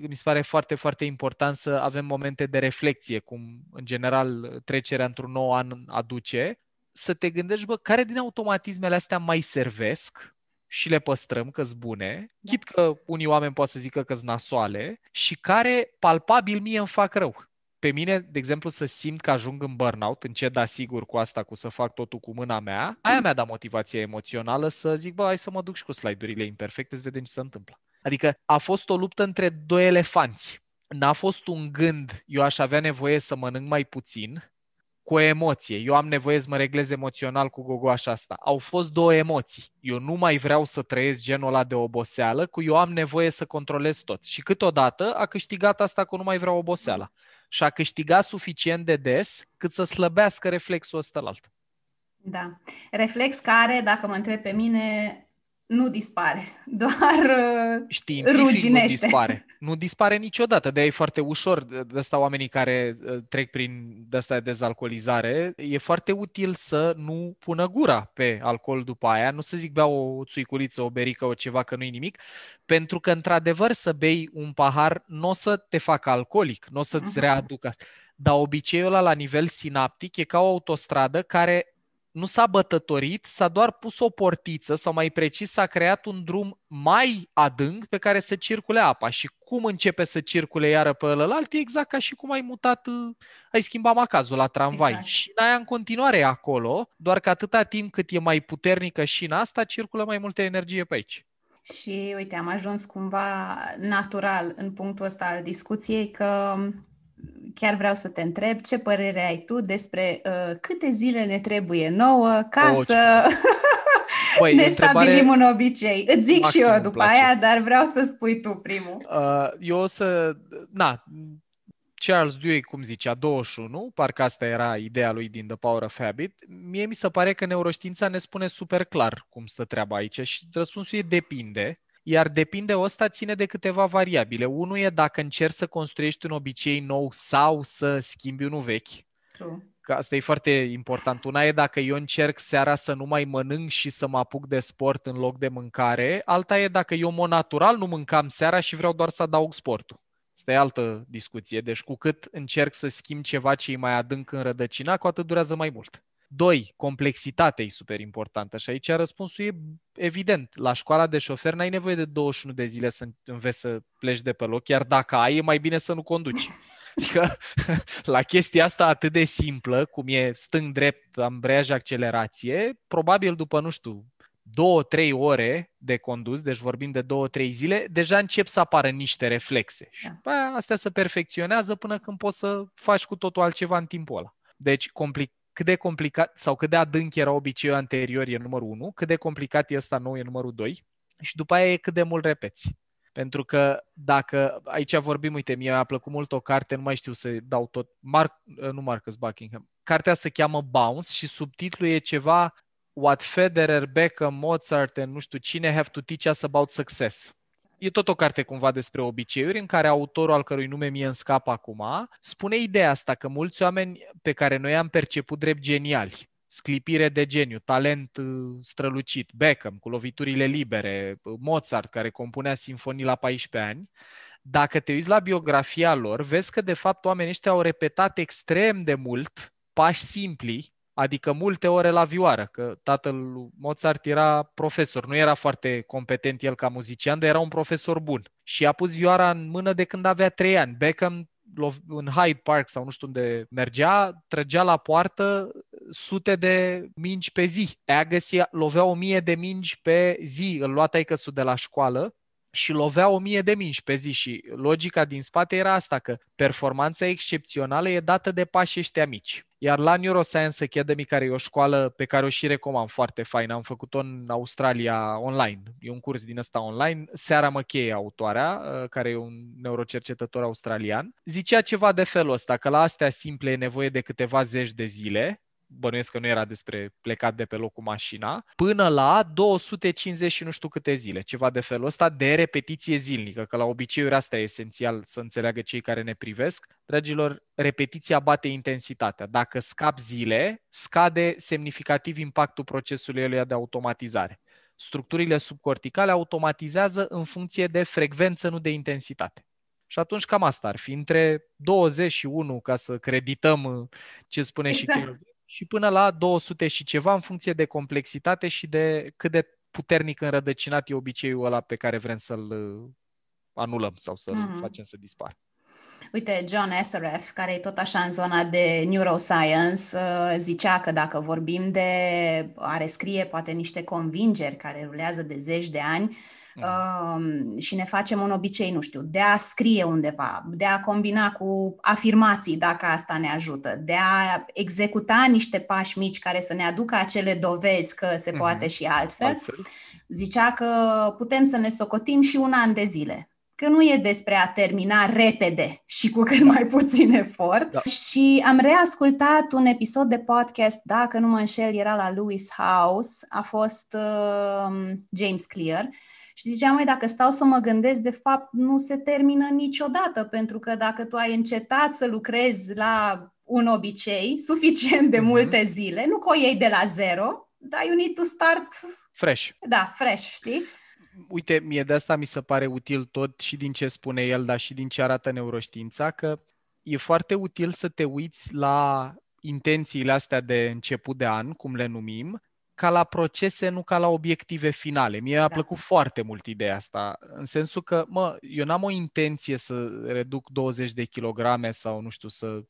mi se pare foarte, foarte important să avem momente de reflexie, cum în general trecerea într-un nou an aduce, să te gândești, bă, care din automatismele astea mai servesc și le păstrăm că bune, da. chit că unii oameni pot să zică că nasoale și care palpabil mie îmi fac rău. Pe mine, de exemplu, să simt că ajung în burnout, încet, dar sigur cu asta, cu să fac totul cu mâna mea, aia mi-a dat motivația emoțională să zic, bă, hai să mă duc și cu slide-urile imperfecte, să vedem ce se întâmplă. Adică a fost o luptă între doi elefanți. N-a fost un gând, eu aș avea nevoie să mănânc mai puțin, cu o emoție. Eu am nevoie să mă reglez emoțional cu gogoașa asta. Au fost două emoții. Eu nu mai vreau să trăiesc genul ăla de oboseală, cu eu am nevoie să controlez tot. Și câteodată a câștigat asta cu nu mai vreau oboseala. Și a câștigat suficient de des cât să slăbească reflexul ăsta alt. Da. Reflex care, dacă mă întreb pe mine, nu dispare, doar uh, Științific ruginește. nu dispare. Nu dispare niciodată, de e foarte ușor, de asta oamenii care uh, trec prin de asta de dezalcoolizare, e foarte util să nu pună gura pe alcool după aia, nu să zic bea o țuiculiță, o berică, o ceva, că nu-i nimic, pentru că într-adevăr să bei un pahar nu o să te facă alcoolic, nu o să-ți uh-huh. readucă. Dar obiceiul ăla la nivel sinaptic e ca o autostradă care nu s-a bătătorit, s-a doar pus o portiță sau mai precis s-a creat un drum mai adânc pe care să circule apa și cum începe să circule iară pe ălălalt e exact ca și cum ai mutat, uh, ai schimbat macazul la tramvai exact. și aia în continuare e acolo, doar că atâta timp cât e mai puternică și în asta circulă mai multă energie pe aici. Și uite, am ajuns cumva natural în punctul ăsta al discuției că chiar vreau să te întreb ce părere ai tu despre uh, câte zile ne trebuie nouă ca oh, să Băi, ne întrebare... stabilim un obicei. Îți zic și eu după aia, dar vreau să spui tu primul. Uh, eu o să... Na, Charles Duhigg, cum zicea, 21, parcă asta era ideea lui din The Power of Habit, mie mi se pare că neuroștiința ne spune super clar cum stă treaba aici și răspunsul e depinde. Iar depinde, ăsta ține de câteva variabile. Unul e dacă încerci să construiești un obicei nou sau să schimbi unul vechi. True. Că asta e foarte important. Una e dacă eu încerc seara să nu mai mănânc și să mă apuc de sport în loc de mâncare. Alta e dacă eu, mod natural, nu mâncam seara și vreau doar să adaug sportul. Asta e altă discuție. Deci cu cât încerc să schimb ceva ce e mai adânc în rădăcina, cu atât durează mai mult. Doi, complexitatea e super importantă și aici răspunsul e evident. La școala de șofer n-ai nevoie de 21 de zile să înveți să pleci de pe loc, chiar dacă ai, e mai bine să nu conduci. Adică la chestia asta atât de simplă, cum e stâng-drept, ambreiaj, accelerație, probabil după, nu știu, două, trei ore de condus, deci vorbim de două, trei zile, deja încep să apară niște reflexe. Da. Și aia, astea se perfecționează până când poți să faci cu totul altceva în timpul ăla. Deci, complic- cât de complicat sau cât de adânc era obiceiul anterior e numărul 1, cât de complicat e ăsta nou e numărul 2 și după aia e cât de mult repeți. Pentru că dacă, aici vorbim, uite, mie mi-a plăcut mult o carte, nu mai știu să dau tot, Mark, nu Marcus Buckingham, cartea se cheamă Bounce și subtitlul e ceva What Federer, Beckham, Mozart and nu știu cine have to teach us about success e tot o carte cumva despre obiceiuri în care autorul al cărui nume mie în scap acum spune ideea asta că mulți oameni pe care noi am perceput drept geniali, sclipire de geniu, talent uh, strălucit, Beckham cu loviturile libere, uh, Mozart care compunea sinfonii la 14 ani, dacă te uiți la biografia lor, vezi că de fapt oamenii ăștia au repetat extrem de mult pași simpli adică multe ore la vioară, că tatăl Mozart era profesor, nu era foarte competent el ca muzician, dar era un profesor bun. Și a pus vioara în mână de când avea trei ani. Beckham în Hyde Park sau nu știu unde mergea, trăgea la poartă sute de mingi pe zi. Agassi lovea o mie de mingi pe zi, îl lua taică de la școală și lovea o mie de mingi pe zi și logica din spate era asta, că performanța excepțională e dată de pașii ăștia mici. Iar la Neuroscience Academy, care e o școală pe care o și recomand foarte fain, am făcut-o în Australia online, e un curs din ăsta online, Seara Măcheie, autoarea, uh, care e un neurocercetător australian, zicea ceva de felul ăsta, că la astea simple e nevoie de câteva zeci de zile, bănuiesc că nu era despre plecat de pe loc cu mașina, până la 250 și nu știu câte zile, ceva de felul ăsta, de repetiție zilnică, că la obiceiuri asta e esențial să înțeleagă cei care ne privesc. Dragilor, repetiția bate intensitatea. Dacă scap zile, scade semnificativ impactul procesului eluia de automatizare. Structurile subcorticale automatizează în funcție de frecvență, nu de intensitate. Și atunci cam asta ar fi, între 21, ca să credităm ce spune exact. și și până la 200 și ceva în funcție de complexitate și de cât de puternic înrădăcinat e obiceiul ăla pe care vrem să-l uh, anulăm sau să-l mm-hmm. facem să dispară. Uite, John Assaraf, care e tot așa în zona de neuroscience, uh, zicea că dacă vorbim de a rescrie poate niște convingeri care rulează de zeci de ani, Uh, și ne facem un obicei, nu știu, de a scrie undeva, de a combina cu afirmații dacă asta ne ajută, de a executa niște pași mici care să ne aducă acele dovezi că se uh-huh. poate și altfel. altfel. Zicea că putem să ne socotim și un an de zile că nu e despre a termina repede și cu cât mai puțin efort. Da. Și am reascultat un episod de podcast, dacă nu mă înșel, era la Lewis House, a fost uh, James Clear. Și ziceam, mai dacă stau să mă gândesc, de fapt nu se termină niciodată, pentru că dacă tu ai încetat să lucrezi la un obicei suficient de uh-huh. multe zile, nu că o iei de la zero, dar you need to start... Fresh. Da, fresh, știi? uite, mie de asta mi se pare util tot și din ce spune el, dar și din ce arată neuroștiința, că e foarte util să te uiți la intențiile astea de început de an, cum le numim, ca la procese, nu ca la obiective finale. Mie da. a plăcut foarte mult ideea asta, în sensul că, mă, eu n-am o intenție să reduc 20 de kilograme sau, nu știu, să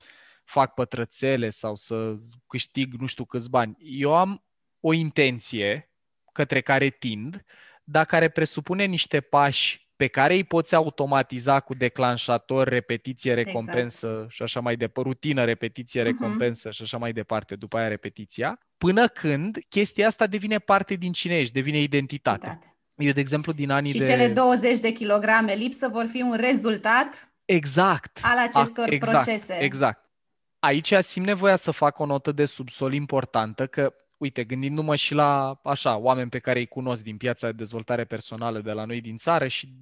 fac pătrățele sau să câștig nu știu câți bani. Eu am o intenție către care tind, dar care presupune niște pași pe care îi poți automatiza cu declanșator, repetiție, exact. recompensă exact. și așa mai departe, rutină, repetiție, mhm. recompensă uh-huh. și așa mai departe, după aia repetiția, până când chestia asta devine parte din cine ești, devine identitate. identitate. Eu, de exemplu, din anii și de... Și cele 20 de kilograme lipsă vor fi un rezultat exact. al acestor A, exact, procese. Exact. Aici simt nevoia să fac o notă de subsol importantă, că uite, gândindu-mă și la, așa, oameni pe care îi cunosc din piața de dezvoltare personală de la noi din țară și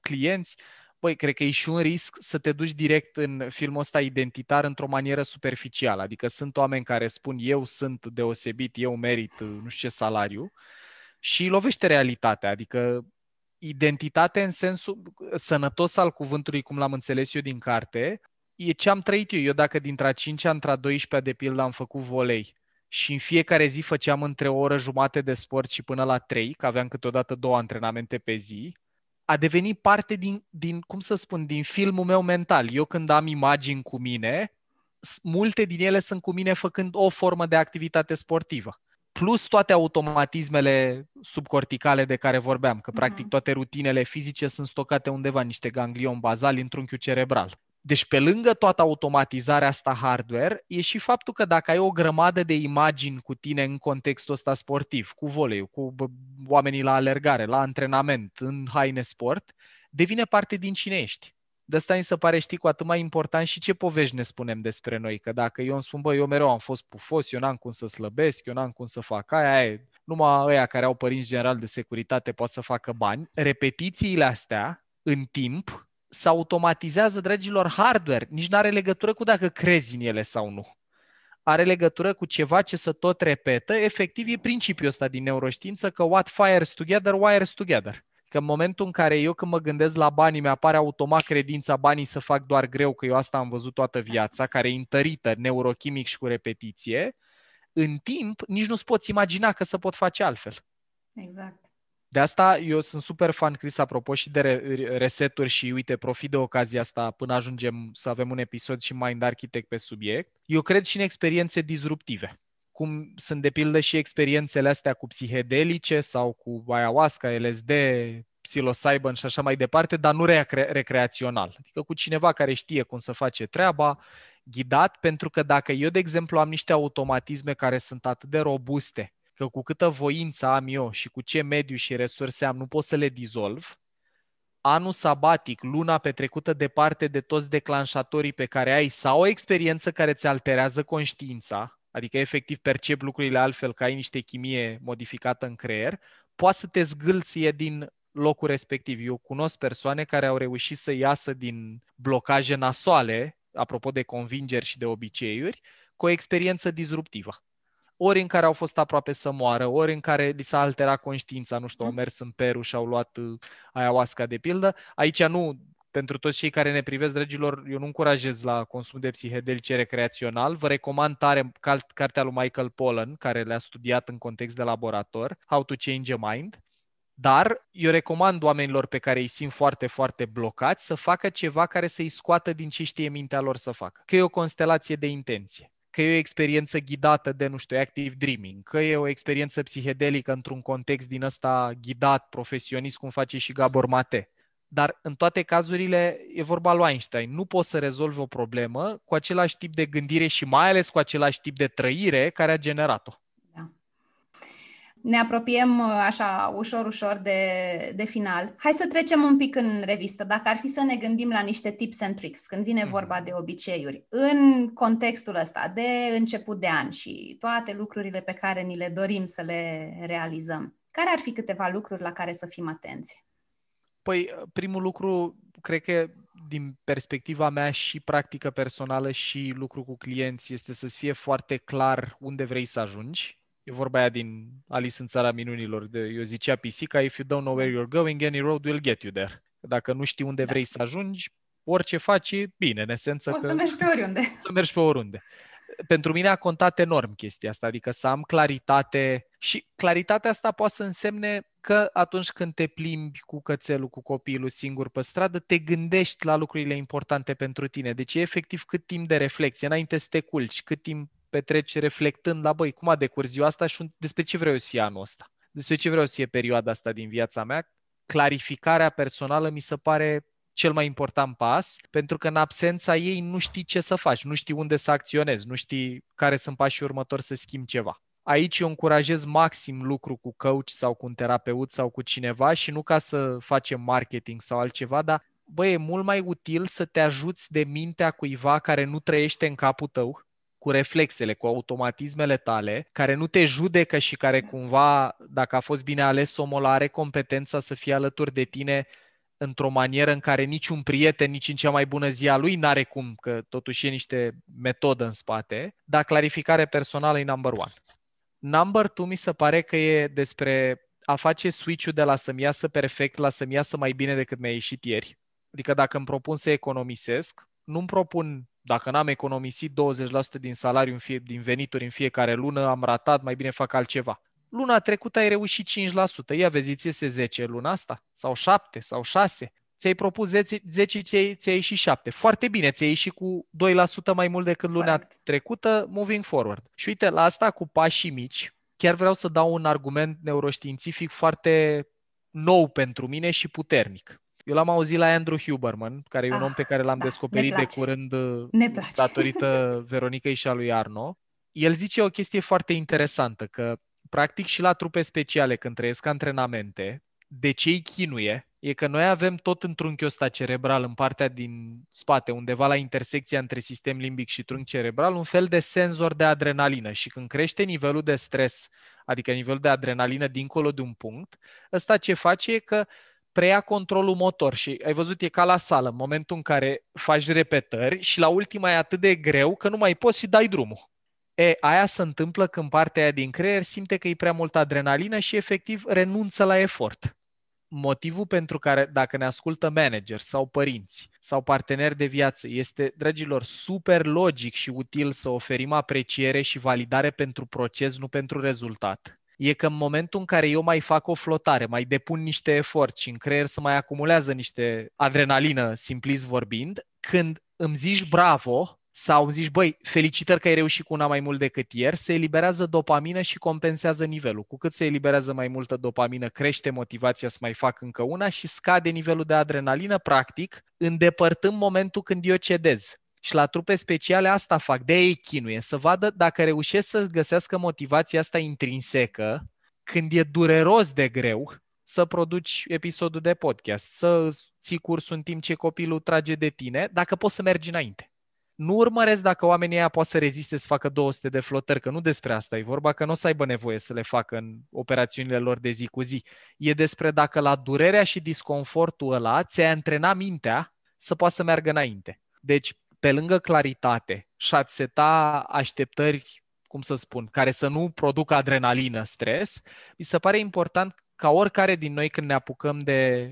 clienți, băi, cred că e și un risc să te duci direct în filmul ăsta identitar într-o manieră superficială. Adică sunt oameni care spun eu sunt deosebit, eu merit nu știu ce salariu și lovește realitatea. Adică identitate în sensul sănătos al cuvântului, cum l-am înțeles eu din carte, e ce am trăit eu. Eu dacă dintre a 5 între a 12 de pildă am făcut volei și în fiecare zi făceam între o oră jumate de sport și până la trei, că aveam câteodată două antrenamente pe zi, a devenit parte din, din, cum să spun, din filmul meu mental. Eu când am imagini cu mine, multe din ele sunt cu mine făcând o formă de activitate sportivă. Plus toate automatismele subcorticale de care vorbeam, că practic mhm. toate rutinele fizice sunt stocate undeva, niște ganglion bazali în trunchiul cerebral. Deci pe lângă toată automatizarea asta hardware, e și faptul că dacă ai o grămadă de imagini cu tine în contextul ăsta sportiv, cu volei, cu oamenii la alergare, la antrenament, în haine sport, devine parte din cine ești. De asta mi se pare, știi, cu atât mai important și ce povești ne spunem despre noi. Că dacă eu îmi spun, bă, eu mereu am fost pufos, eu n-am cum să slăbesc, eu n-am cum să fac aia, aia numai ăia care au părinți general de securitate pot să facă bani. Repetițiile astea, în timp, se automatizează, dragilor, hardware. Nici nu are legătură cu dacă crezi în ele sau nu. Are legătură cu ceva ce să tot repetă. Efectiv, e principiul ăsta din neuroștiință că what fires together, wires together. Că în momentul în care eu când mă gândesc la banii, mi-apare automat credința banii să fac doar greu, că eu asta am văzut toată viața, care e întărită neurochimic și cu repetiție, în timp nici nu-ți poți imagina că se pot face altfel. Exact. De asta eu sunt super fan, Chris, apropo și de reseturi și uite, profit de ocazia asta până ajungem să avem un episod și Mind Architect pe subiect. Eu cred și în experiențe disruptive cum sunt de pildă și experiențele astea cu psihedelice sau cu ayahuasca, LSD, psilocybin și așa mai departe, dar nu recre- recreațional. Adică cu cineva care știe cum să face treaba, ghidat, pentru că dacă eu, de exemplu, am niște automatisme care sunt atât de robuste că cu câtă voință am eu și cu ce mediu și resurse am, nu pot să le dizolv, anul sabatic, luna petrecută departe de toți declanșatorii pe care ai sau o experiență care ți alterează conștiința, adică efectiv percep lucrurile altfel, că ai niște chimie modificată în creier, poate să te zgâlție din locul respectiv. Eu cunosc persoane care au reușit să iasă din blocaje nasoale, apropo de convingeri și de obiceiuri, cu o experiență disruptivă ori în care au fost aproape să moară, ori în care li s-a alterat conștiința, nu știu, au mm. mers în Peru și au luat uh, ayahuasca de pildă. Aici nu, pentru toți cei care ne privesc, dragilor, eu nu încurajez la consum de psihedelice recreațional. Vă recomand tare cartea lui Michael Pollan, care le-a studiat în context de laborator, How to Change a Mind. Dar eu recomand oamenilor pe care îi simt foarte, foarte blocați să facă ceva care să-i scoată din ce știe mintea lor să facă. Că e o constelație de intenție că e o experiență ghidată de, nu știu, active dreaming, că e o experiență psihedelică într-un context din ăsta ghidat, profesionist, cum face și Gabor Mate. Dar în toate cazurile e vorba lui Einstein. Nu poți să rezolvi o problemă cu același tip de gândire și mai ales cu același tip de trăire care a generat-o ne apropiem uh, așa ușor, ușor de, de final. Hai să trecem un pic în revistă. Dacă ar fi să ne gândim la niște tips and tricks când vine mhm. vorba de obiceiuri, în contextul ăsta de început de an și toate lucrurile pe care ni le dorim să le realizăm, care ar fi câteva lucruri la care să fim atenți? Păi, primul lucru, cred că din perspectiva mea și practică personală și lucru cu clienți este să-ți fie foarte clar unde vrei să ajungi E vorba aia din Alice în țara minunilor. De, eu zicea pisica, if you don't know where you're going, any road will get you there. Dacă nu știi unde da. vrei să ajungi, orice faci e bine, în esență. O că, să mergi pe oriunde. Să mergi pe oriunde. Pentru mine a contat enorm chestia asta, adică să am claritate și claritatea asta poate să însemne că atunci când te plimbi cu cățelul, cu copilul singur pe stradă, te gândești la lucrurile importante pentru tine. Deci e efectiv cât timp de reflexie, înainte să te culci, cât timp petreci reflectând la, băi, cum a decurs ziua asta și despre ce vreau să fie anul ăsta. Despre ce vreau să fie perioada asta din viața mea. Clarificarea personală mi se pare cel mai important pas, pentru că în absența ei nu știi ce să faci, nu știi unde să acționezi, nu știi care sunt pașii următori să schimbi ceva. Aici eu încurajez maxim lucru cu coach sau cu un terapeut sau cu cineva și nu ca să facem marketing sau altceva, dar băi, e mult mai util să te ajuți de mintea cuiva care nu trăiește în capul tău, cu reflexele, cu automatismele tale, care nu te judecă și care cumva, dacă a fost bine ales, omul are competența să fie alături de tine într-o manieră în care niciun prieten, nici în cea mai bună zi a lui, n-are cum, că totuși e niște metodă în spate, dar clarificare personală e number one. Number two mi se pare că e despre a face switch-ul de la să-mi iasă perfect la să-mi iasă mai bine decât mi-a ieșit ieri. Adică dacă îmi propun să economisesc, nu-mi propun dacă n-am economisit 20% din salariu, în fie, din venituri în fiecare lună, am ratat, mai bine fac altceva. Luna trecută ai reușit 5%. Ia vezi, ți iese 10 luna asta? Sau 7? Sau 6? Ți-ai propus 10, 10 ți-ai, ți-ai ieșit 7. Foarte bine, ți-ai ieșit cu 2% mai mult decât luna Correct. trecută, moving forward. Și uite, la asta cu pașii mici, chiar vreau să dau un argument neuroștiințific foarte nou pentru mine și puternic. Eu l-am auzit la Andrew Huberman, care e un ah, om pe care l-am da, descoperit de curând uh, datorită Veronicăi și a lui Arno. El zice o chestie foarte interesantă, că practic și la trupe speciale, când trăiesc antrenamente, de ce îi chinuie e că noi avem tot în trunchiul ăsta cerebral, în partea din spate, undeva la intersecția între sistem limbic și trunchi cerebral, un fel de senzor de adrenalină. Și când crește nivelul de stres, adică nivelul de adrenalină dincolo de un punct, ăsta ce face e că preia controlul motor și ai văzut, e ca la sală, în momentul în care faci repetări și la ultima e atât de greu că nu mai poți și dai drumul. E, aia se întâmplă când partea aia din creier simte că e prea multă adrenalină și efectiv renunță la efort. Motivul pentru care, dacă ne ascultă manager sau părinți sau parteneri de viață, este, dragilor, super logic și util să oferim apreciere și validare pentru proces, nu pentru rezultat e că în momentul în care eu mai fac o flotare, mai depun niște efort și în creier să mai acumulează niște adrenalină, simplist vorbind, când îmi zici bravo sau îmi zici, băi, felicitări că ai reușit cu una mai mult decât ieri, se eliberează dopamină și compensează nivelul. Cu cât se eliberează mai multă dopamină, crește motivația să mai fac încă una și scade nivelul de adrenalină, practic, îndepărtând momentul când eu cedez. Și la trupe speciale asta fac, de ei chinuie, să vadă dacă reușesc să găsească motivația asta intrinsecă când e dureros de greu să produci episodul de podcast, să ții cursul în timp ce copilul trage de tine, dacă poți să mergi înainte. Nu urmăresc dacă oamenii ăia poate să reziste să facă 200 de flotări, că nu despre asta e vorba, că nu o să aibă nevoie să le facă în operațiunile lor de zi cu zi. E despre dacă la durerea și disconfortul ăla ți-ai antrena mintea să poată să meargă înainte. Deci pe lângă claritate și a seta așteptări, cum să spun, care să nu producă adrenalină, stres, mi se pare important ca oricare din noi când ne apucăm de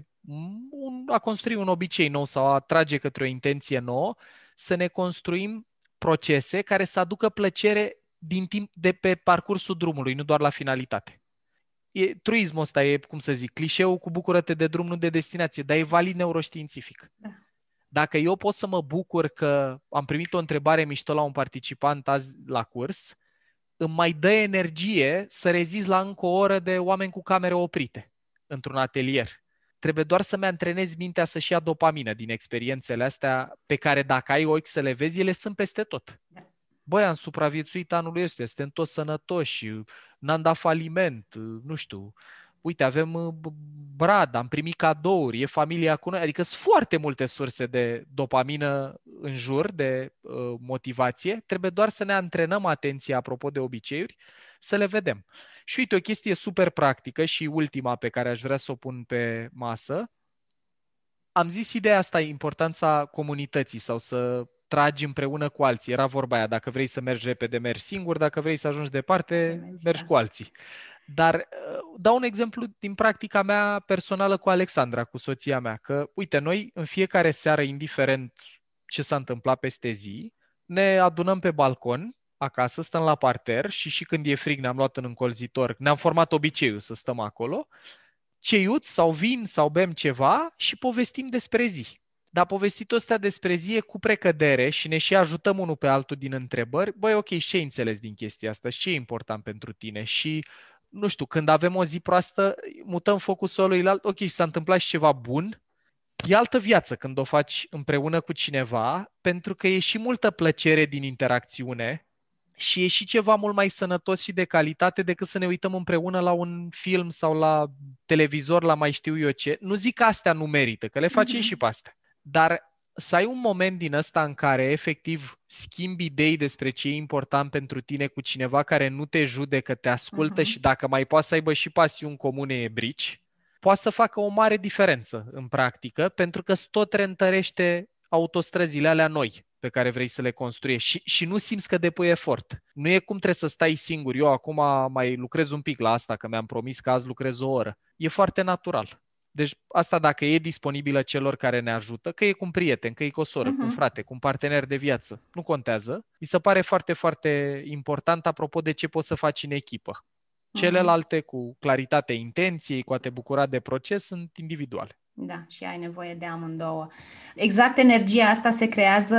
un, a construi un obicei nou sau a trage către o intenție nouă, să ne construim procese care să aducă plăcere din timp de pe parcursul drumului, nu doar la finalitate. e, truismul ăsta e, cum să zic, clișeul cu bucură-te de drum, nu de destinație, dar e valid neuroștiințific. Da. Dacă eu pot să mă bucur că am primit o întrebare mișto la un participant azi la curs, îmi mai dă energie să rezist la încă o oră de oameni cu camere oprite într-un atelier. Trebuie doar să-mi antrenezi mintea să-și ia dopamină din experiențele astea pe care dacă ai ochi să le vezi, ele sunt peste tot. Da băi, am supraviețuit anul ăsta, suntem toți sănătoși, n-am dat faliment, nu știu, uite, avem uh, brad, am primit cadouri, e familia cu noi, adică sunt foarte multe surse de dopamină în jur, de uh, motivație, trebuie doar să ne antrenăm atenția, apropo de obiceiuri, să le vedem. Și uite, o chestie super practică și ultima pe care aș vrea să o pun pe masă, am zis ideea asta, importanța comunității sau să tragi împreună cu alții. Era vorba aia, dacă vrei să mergi repede, mergi singur, dacă vrei să ajungi departe, mergi, mergi da. cu alții. Dar uh, dau un exemplu din practica mea personală cu Alexandra, cu soția mea, că, uite, noi în fiecare seară, indiferent ce s-a întâmplat peste zi, ne adunăm pe balcon acasă, stăm la parter și și când e frig ne-am luat în încolzitor, ne-am format obiceiul să stăm acolo, ceiuți sau vin sau bem ceva și povestim despre zi. Dar povestit ăsta despre zi e cu precădere și ne și ajutăm unul pe altul din întrebări, băi, ok, ce ai înțeles din chestia asta? Și ce e important pentru tine? Și, nu știu, când avem o zi proastă, mutăm focusul celuilalt, ok, și s-a întâmplat și ceva bun, e altă viață când o faci împreună cu cineva, pentru că e și multă plăcere din interacțiune și e și ceva mult mai sănătos și de calitate decât să ne uităm împreună la un film sau la televizor, la mai știu eu ce. Nu zic că astea nu merită, că le facem mm-hmm. și pe astea. Dar să ai un moment din ăsta în care efectiv schimbi idei despre ce e important pentru tine cu cineva care nu te judecă, te ascultă uh-huh. și dacă mai poate să aibă și pasiuni comune e brici, poate să facă o mare diferență în practică pentru că tot reîntărește autostrăzile alea noi pe care vrei să le construiești și, și nu simți că depui efort. Nu e cum trebuie să stai singur. Eu acum mai lucrez un pic la asta, că mi-am promis că azi lucrez o oră. E foarte natural. Deci asta dacă e disponibilă celor care ne ajută, că e cu un prieten, că e cu o soră, uh-huh. cu un mhm. frate, cu un partener de viață, nu contează. Mi se pare foarte, foarte important apropo de ce poți să faci în echipă. Mhm. Celelalte, cu claritatea intenției, cu a te bucura de proces, sunt individuale. Da, și ai nevoie de amândouă. Exact energia asta se creează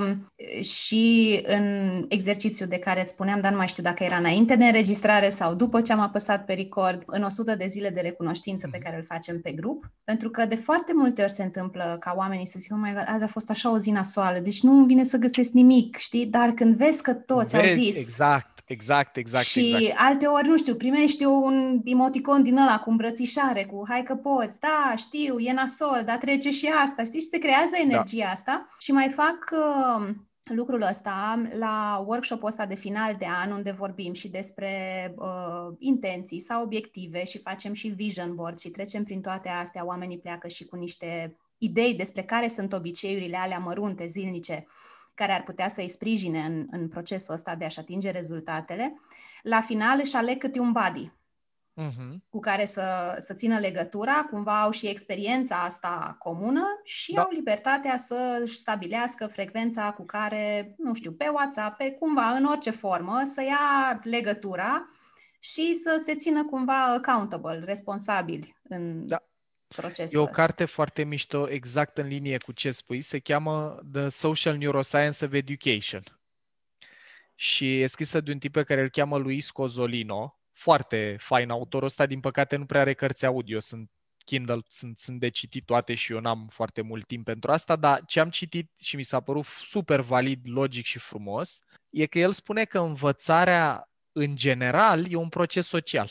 um, și în exercițiul de care îți spuneam, dar nu mai știu dacă era înainte de înregistrare sau după ce am apăsat pe record, în 100 de zile de recunoștință pe mhm. care îl facem pe grup, pentru că de foarte multe ori se întâmplă ca oamenii să zică, oh my God, azi a fost așa o zi nasoală, deci nu vine să găsesc nimic, știi? Dar când vezi că toți vezi, au zis... Exact Exact, exact, și exact. alte ori, nu știu, primești un emoticon din ăla cu îmbrățișare, cu hai că poți, da, știu, e nasol, dar trece și asta, știi, și se creează da. energia da. asta și mai fac uh, lucrul ăsta la workshop-ul ăsta de final de an, unde vorbim și despre uh, intenții sau obiective și facem și vision board și trecem prin toate astea, oamenii pleacă și cu niște idei despre care sunt obiceiurile alea mărunte, zilnice, care ar putea să-i sprijine în, în procesul ăsta de a-și atinge rezultatele, la final își aleg câte un buddy uh-huh. cu care să, să țină legătura, cumva au și experiența asta comună și da. au libertatea să își stabilească frecvența cu care, nu știu, pe WhatsApp, pe cumva, în orice formă, să ia legătura și să se țină cumva accountable, responsabil în, da procesul E o ăsta. carte foarte mișto, exact în linie cu ce spui, se cheamă The Social Neuroscience of Education. Și e scrisă de un tip pe care îl cheamă Luis Cozolino, foarte fain autorul ăsta, din păcate nu prea are cărți audio, sunt Kindle, sunt, sunt de citit toate și eu n-am foarte mult timp pentru asta, dar ce am citit și mi s-a părut super valid, logic și frumos, e că el spune că învățarea în general e un proces social.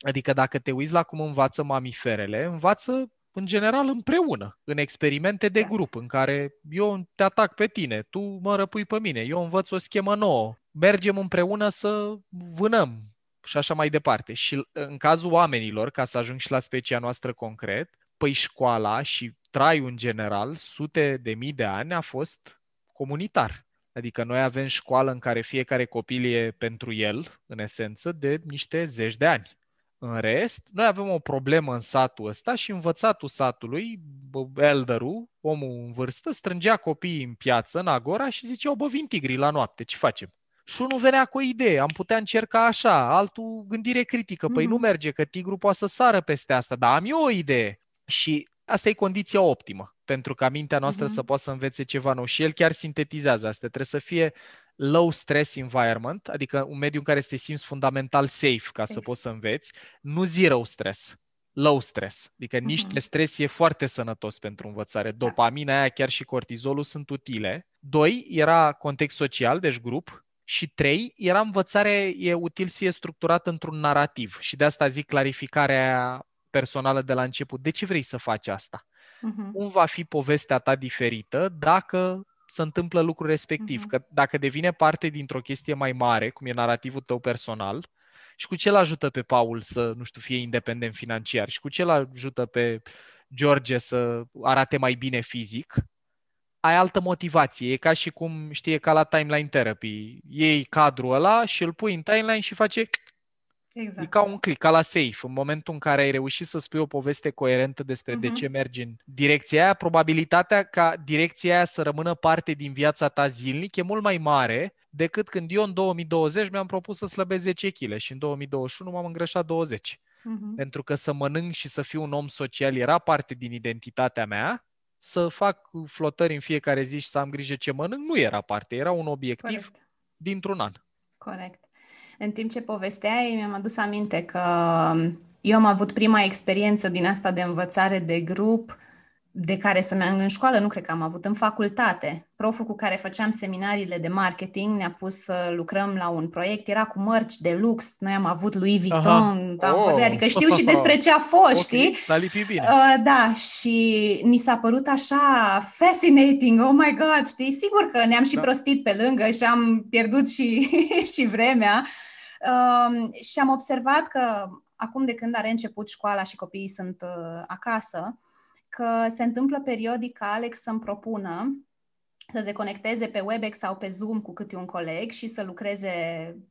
Adică dacă te uiți la cum învață mamiferele, învață în general împreună, în experimente de da. grup, în care eu te atac pe tine, tu mă răpui pe mine, eu învăț o schemă nouă, mergem împreună să vânăm și așa mai departe. Și în cazul oamenilor, ca să ajung și la specia noastră concret, păi școala și traiul în general, sute de mii de ani, a fost comunitar. Adică noi avem școală în care fiecare copil e pentru el, în esență, de niște zeci de ani. În rest, noi avem o problemă în satul ăsta și învățatul satului, elderul, omul în vârstă, strângea copiii în piață, în agora și zicea, bă, vin tigrii la noapte, ce facem? Și unul venea cu o idee, am putea încerca așa, altul gândire critică, păi Mhm. nu merge, că tigru poate să sară peste asta, dar am eu o idee. Și asta e condiția optimă pentru ca mintea noastră Mhm. să poată să învețe ceva nou. Și el chiar sintetizează asta. Trebuie să fie low stress environment, adică un mediu în care să te simți fundamental safe ca să Safe. poți să înveți, nu zero stress, low stress. Adică niște Mhm. stres e foarte sănătos pentru învățare. Dopamina aia, chiar și cortizolul sunt utile. Doi, era context social, deci grup. Și trei, era învățare, e util să fie structurată într-un narativ. Și de asta zic clarificarea personală de la început. De ce vrei să faci asta? Mhm. cum va fi povestea ta diferită dacă se întâmplă lucrul respectiv. Mhm. Că dacă devine parte dintr-o chestie mai mare, cum e narativul tău personal, și cu ce îl ajută pe Paul să, nu știu, fie independent financiar și cu ce îl ajută pe George să arate mai bine fizic, ai altă motivație. E ca și cum, știi, e ca la timeline therapy. Iei cadrul ăla și îl pui în timeline și face Exact. E ca un click, ca la safe. În momentul în care ai reușit să spui o poveste coerentă despre de Mhm. ce mergi în direcția aia, probabilitatea ca direcția aia să rămână parte din viața ta zilnic e mult mai mare decât când eu în 2020 mi-am propus să slăbesc 10 kg și în 2021 m-am îngrășat 20. Mhm. Pentru că să mănânc și să fiu un om social era parte din identitatea mea, să fac flotări în fiecare zi și să am grijă ce mănânc nu era parte, era un obiectiv Corect. dintr-un an. Corect. În timp ce povesteai, mi-am adus aminte că eu am avut prima experiență din asta de învățare de grup, de care să meargă în școală, nu cred că am avut, în facultate. Proful cu care făceam seminariile de marketing ne-a pus să lucrăm la un proiect, era cu mărci de lux, noi am avut Louis Vuitton, am Oh. vorbit, adică știu și despre ce a fost, Ok, știi? S-a lipit bine. Uh, da, și ni s-a părut așa fascinating, oh my god, știi? Sigur că ne-am și Da. prostit pe lângă și am pierdut și, și vremea. Um, și am observat că acum de când are început școala și copiii sunt uh, acasă, că se întâmplă periodic ca Alex să-mi propună să se conecteze pe WebEx sau pe Zoom cu câte un coleg și să lucreze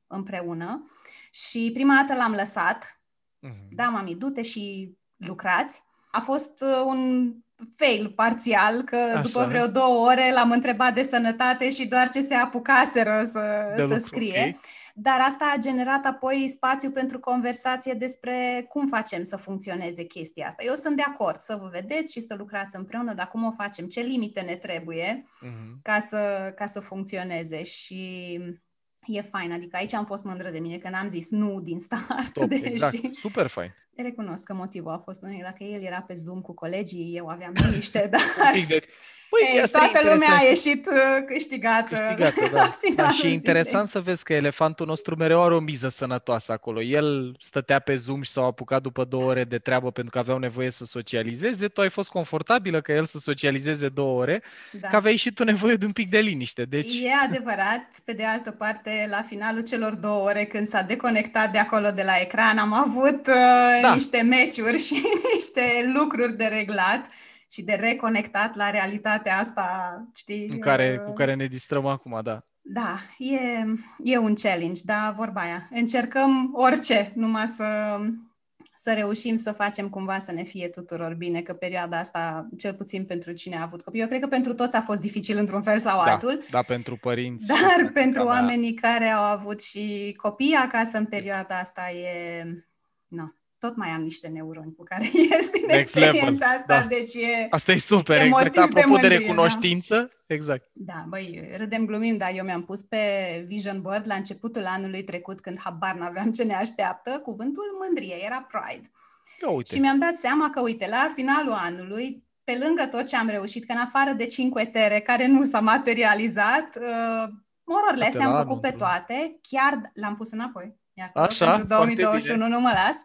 împreună. Și prima dată l-am lăsat, Mhm. da, mami, du-te și lucrați. A fost uh, un fail parțial, că Așa. după vreo două ore l-am întrebat de sănătate și doar ce se apucaseră să, De să lucru, scrie. ok. Dar asta a generat apoi spațiu pentru conversație despre cum facem să funcționeze chestia asta. Eu sunt de acord să vă vedeți și să lucrați împreună, dar cum o facem, ce limite ne trebuie Mhm. ca să, ca să funcționeze și e fain. Adică aici am fost mândră de mine că n-am zis nu din start, Top, deși exact. Super fain. recunosc că motivul a fost unul. Dacă el era pe Zoom cu colegii, eu aveam liniște, dar Un pic de... Păi, ei, asta e toată lumea a interesant, ieșit uh, câștigată. câștigată, la da. da. finalul Și e zilei. interesant să vezi că elefantul nostru mereu are o miză sănătoasă acolo. El stătea pe Zoom și s-a apucat după două ore de treabă pentru că aveau nevoie să socializeze. Tu ai fost confortabilă ca el să socializeze două ore, Da. că aveai și tu nevoie de un pic de liniște. Deci, E adevărat. Pe de altă parte, la finalul celor două ore, când s-a deconectat de acolo de la ecran, am avut uh, Da. niște meciuri și niște lucruri de reglat și de reconectat la realitatea asta, știi? în care, uh, cu care ne distrăm acum, da. Da, e, e un challenge, da, vorba aia. Încercăm orice, numai să, să reușim să facem cumva să ne fie tuturor bine, că perioada asta, cel puțin pentru cine a avut copii, eu cred că pentru toți a fost dificil într-un fel sau Da, altul, da, pentru părinți. și dar practic, pentru da, oamenii care au avut și copii acasă în perioada asta e... No, tot mai am niște neuroni cu care ies din Next level, experiența asta, da. deci e... Asta e super, E exact. motiv de Apropo de, mândrie, recunoștință, exact. Da, băi, râdem, glumim, dar eu mi-am pus pe Vision Board la începutul anului trecut, când habar n-aveam ce ne așteaptă, cuvântul mândrie, era Pride. Ia uite. Și mi-am dat seama că, uite, la finalul anului, pe lângă tot ce am reușit, că în afară de 5 tere care nu s-a materializat, uh, more or less Toate le-am la făcut anul, pe da. toate, chiar l-am pus înapoi. E acolo Așa, pentru foarte 2021, nu mă las.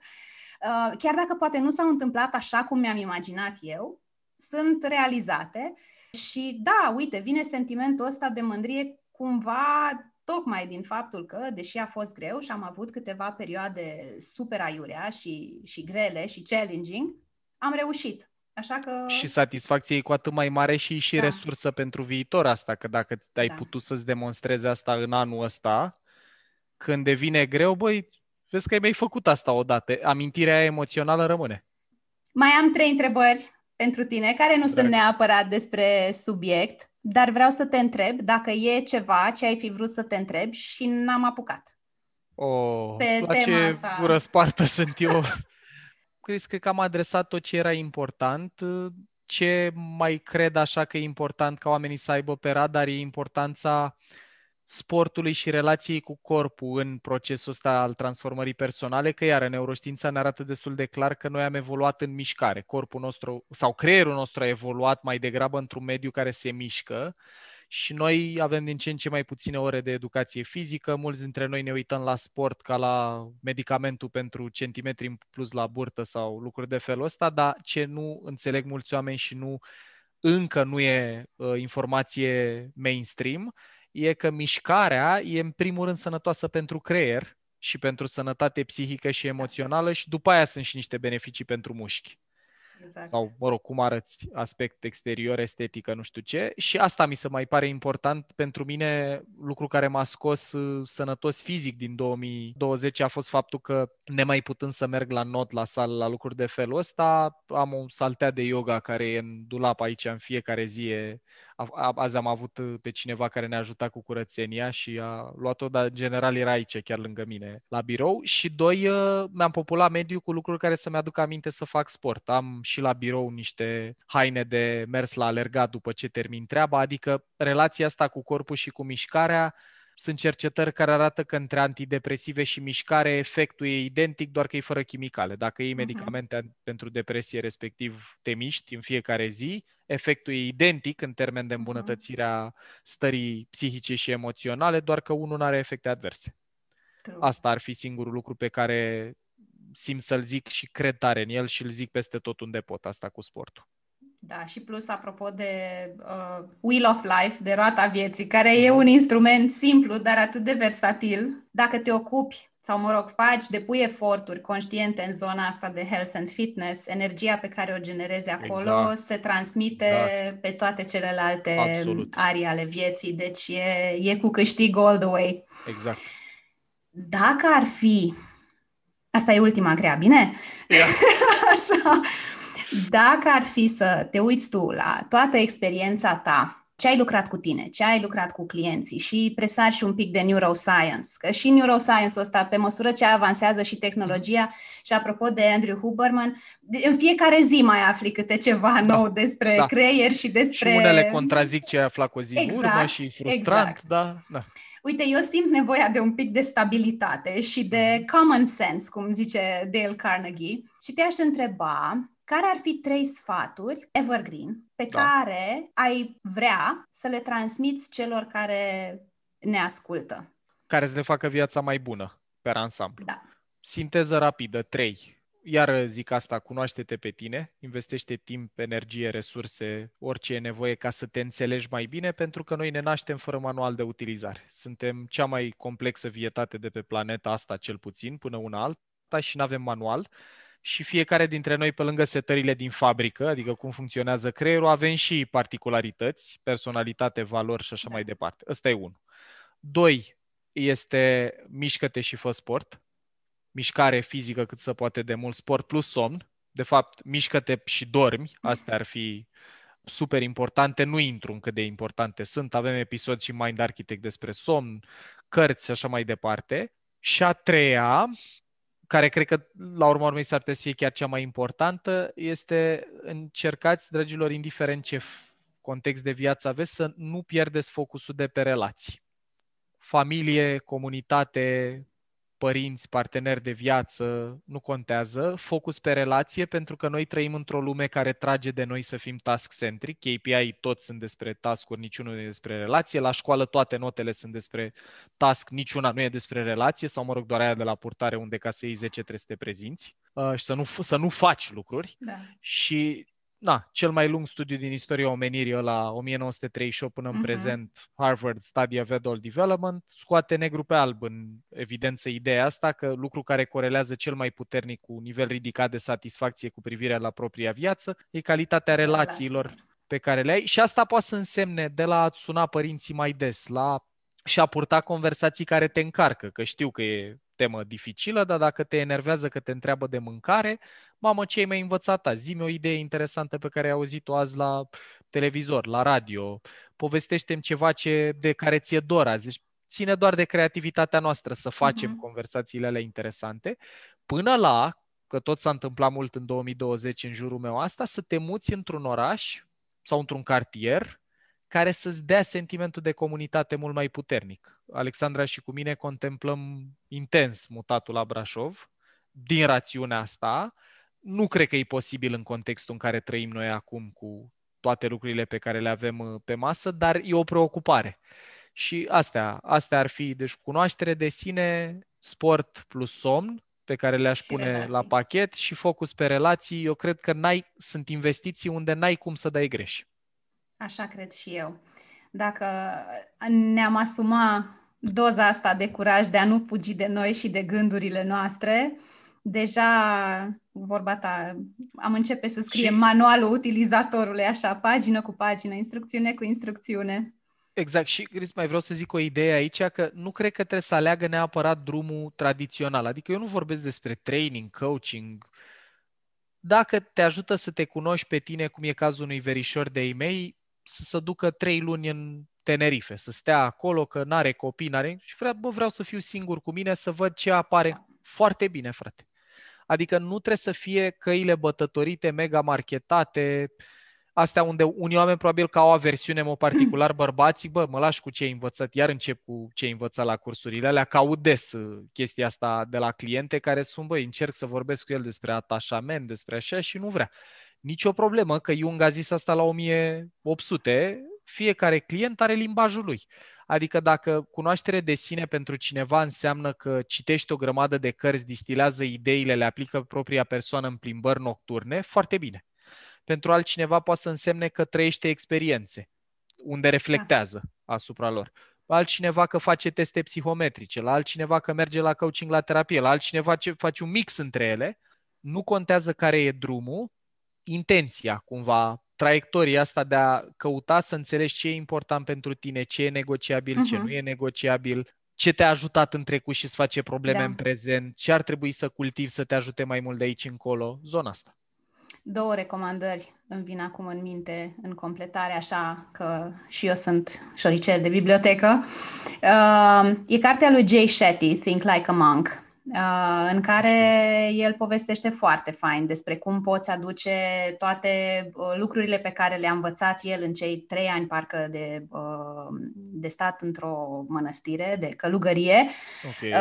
Uh, chiar dacă poate nu s-au întâmplat așa cum mi-am imaginat eu, sunt realizate și da, uite, vine sentimentul ăsta de mândrie cumva tocmai din faptul că, deși a fost greu și am avut câteva perioade super aiurea și, și grele și challenging, am reușit. Așa că... Și satisfacție e cu atât mai mare și și Da. resursă pentru viitor asta, că dacă ai Da. putut să-ți demonstrezi asta în anul ăsta, când devine greu, băi, vezi că ai mai făcut asta odată. Amintirea aia emoțională rămâne. Mai am trei întrebări pentru tine, care nu Drag. sunt neapărat despre subiect, dar vreau să te întreb dacă e ceva ce ai fi vrut să te întrebi și n-am apucat. Oh, Pe la tema ce asta. răspartă sunt eu. Cred că am adresat tot ce era important. Ce mai cred așa că e important ca oamenii să aibă pe radar e importanța sportului și relației cu corpul în procesul ăsta al transformării personale, că iar neuroștiința ne arată destul de clar că noi am evoluat în mișcare. Corpul nostru sau creierul nostru a evoluat mai degrabă într-un mediu care se mișcă și noi avem din ce în ce mai puține ore de educație fizică, mulți dintre noi ne uităm la sport ca la medicamentul pentru centimetri plus la burtă sau lucruri de felul ăsta, dar ce nu înțeleg mulți oameni și nu încă nu e uh, informație mainstream, e că mișcarea e în primul rând sănătoasă pentru creier și pentru sănătate psihică și emoțională și după aia sunt și niște beneficii pentru mușchi. Exact. Sau, mă rog, cum arăți aspect exterior, estetică, nu știu ce. Și asta mi se mai pare important pentru mine, lucru care m-a scos uh, sănătos fizic din 2020 a fost faptul că nemai putând să merg la not, la sală, la lucruri de felul ăsta, am o saltea de yoga care e în dulap aici în fiecare zi. Azi am avut uh, pe cineva care ne-a ajutat cu curățenia și a luat-o, dar în general era aici, chiar lângă mine, la birou. Și doi, uh, mi-am populat mediul cu lucruri care să-mi aduc aminte să fac sport. Am și la birou niște haine de mers la alergat după ce termin treaba, adică relația asta cu corpul și cu mișcarea sunt cercetări care arată că între antidepresive și mișcare efectul e identic, doar că e fără chimicale. Dacă iei uh-huh. medicamente pentru depresie, respectiv te miști în fiecare zi, efectul e identic în termen de îmbunătățire a stării psihice și emoționale, doar că unul nu are efecte adverse. True. Asta ar fi singurul lucru pe care simt să-l zic și cred tare în el și îl zic peste tot unde pot, asta cu sportul. Da, și plus, apropo de uh, Wheel of Life, de roata vieții, care e un instrument simplu, dar atât de versatil, dacă te ocupi sau, mă rog, faci, depui eforturi conștiente în zona asta de health and fitness, energia pe care o generezi acolo exact. se transmite exact. pe toate celelalte Absolut. arii ale vieții, deci e, e cu câștig all the way. Exact. Dacă ar fi Asta e ultima grea, bine? Yeah. Așa. Dacă ar fi să te uiți tu la toată experiența ta, ce ai lucrat cu tine, ce ai lucrat cu clienții și presar și un pic de neuroscience, că și neuroscience-ul ăsta, pe măsură ce avansează și tehnologia, și apropo de Andrew Huberman, în fiecare zi mai afli câte ceva da. nou despre da. creier și despre... Și unele contrazic ce ai aflat cu o zi exact, în urmă și frustrant, exact. da, da. Uite, eu simt nevoia de un pic de stabilitate și de mhm. common sense, cum zice Dale Carnegie, și te-aș întreba care ar fi trei sfaturi evergreen pe da. care ai vrea să le transmiți celor care ne ascultă? Care să le facă viața mai bună, pe ansamblu. Da. Sinteză rapidă, trei iar zic asta, cunoaște-te pe tine, investește timp, energie, resurse, orice e nevoie ca să te înțelegi mai bine, pentru că noi ne naștem fără manual de utilizare. Suntem cea mai complexă vietate de pe planeta asta, cel puțin, până una alta și nu avem manual. Și fiecare dintre noi, pe lângă setările din fabrică, adică cum funcționează creierul, avem și particularități, personalitate, valori și așa da. mai departe. Ăsta e unul. Doi, este mișcă-te și fă sport mișcare fizică cât să poate de mult, sport plus somn. De fapt, mișcă-te și dormi, astea ar fi super importante, nu intru în cât de importante sunt, avem episod și Mind Architect despre somn, cărți și așa mai departe. Și a treia, care cred că la urma urmei s-ar putea să fie chiar cea mai importantă, este încercați, dragilor, indiferent ce context de viață aveți, să nu pierdeți focusul de pe relații. Familie, comunitate, părinți, parteneri de viață, nu contează, focus pe relație pentru că noi trăim într-o lume care trage de noi să fim task-centric, KPI toți sunt despre task-uri, niciunul nu e despre relație, la școală toate notele sunt despre task, niciuna nu e despre relație sau mă rog doar aia de la purtare unde ca să iei 10 trebuie să te prezinți uh, și să nu, să nu faci lucruri. Da. și na, cel mai lung studiu din istoria omenirii, la 1938 până în uh-huh. prezent, Harvard Study of Adult Development, scoate negru pe alb în evidență ideea asta că lucru care corelează cel mai puternic cu nivel ridicat de satisfacție cu privire la propria viață e calitatea relațiilor pe care le ai și asta poate să însemne de la a suna părinții mai des, la și a purta conversații care te încarcă, că știu că e temă dificilă, dar dacă te enervează că te întreabă de mâncare, mamă, ce ai mai învățat azi? Zi-mi o idee interesantă pe care ai auzit-o azi la televizor, la radio, povestește-mi ceva ce, de care ți-e dor azi. Deci ține doar de creativitatea noastră să facem uh-huh. conversațiile alea interesante, până la, că tot s-a întâmplat mult în 2020 în jurul meu asta, să te muți într-un oraș sau într-un cartier care să-ți dea sentimentul de comunitate mult mai puternic. Alexandra și cu mine contemplăm intens mutatul la Brașov, din rațiunea asta. Nu cred că e posibil în contextul în care trăim noi acum cu toate lucrurile pe care le avem uh, pe masă, dar e o preocupare. Și astea, astea ar fi, deci cunoaștere de sine, sport plus somn, pe care le-aș și pune relații. la pachet și focus pe relații, eu cred că n-ai, sunt investiții unde n-ai cum să dai greș. Așa cred și eu. Dacă ne-am asumat doza asta de curaj de a nu fugi de noi și de gândurile noastre, deja, vorba ta, am începe să scriem și... manualul utilizatorului, așa, pagină cu pagină, instrucțiune cu instrucțiune. Exact. Și, Cris, mai vreau să zic o idee aici, că nu cred că trebuie să aleagă neapărat drumul tradițional. Adică eu nu vorbesc despre training, coaching. Dacă te ajută să te cunoști pe tine, cum e cazul unui verișor de e-mail, să se ducă trei luni în Tenerife, să stea acolo, că n-are copii, n-are... Și vreau, bă, vreau să fiu singur cu mine, să văd ce apare. Foarte bine, frate. Adică nu trebuie să fie căile bătătorite, mega marketate, astea unde unii oameni probabil că au aversiune, mă particular bărbații, bă, mă lași cu ce ai învățat, iar încep cu ce ai învățat la cursurile alea, că aud des uh, chestia asta de la cliente care spun, băi, încerc să vorbesc cu el despre atașament, despre așa și nu vrea. Nici o problemă, că Jung a zis asta la 1800, fiecare client are limbajul lui. Adică dacă cunoaștere de sine pentru cineva înseamnă că citești o grămadă de cărți, distilează ideile, le aplică propria persoană în plimbări nocturne, foarte bine. Pentru altcineva poate să însemne că trăiește experiențe, unde reflectează asupra lor. Altcineva că face teste psihometrice, la altcineva că merge la coaching la terapie, la altcineva ce face un mix între ele. Nu contează care e drumul, intenția cumva, traiectoria asta de a căuta să înțelegi ce e important pentru tine, ce e negociabil, uh-huh. ce mhm. nu e negociabil, ce te-a ajutat în trecut și îți face probleme da. în prezent, ce ar trebui să cultivi să te ajute mai mult de aici încolo, zona asta. Două recomandări îmi vin acum în minte în completare, așa că și eu sunt șoricel de bibliotecă. Uh, e cartea lui Jay Shetty, Think Like a Monk. Uh, în care el povestește foarte fain despre cum poți aduce toate uh, lucrurile pe care le-a învățat el în cei trei ani, parcă, de, uh, de stat într-o mănăstire, de călugărie, okay.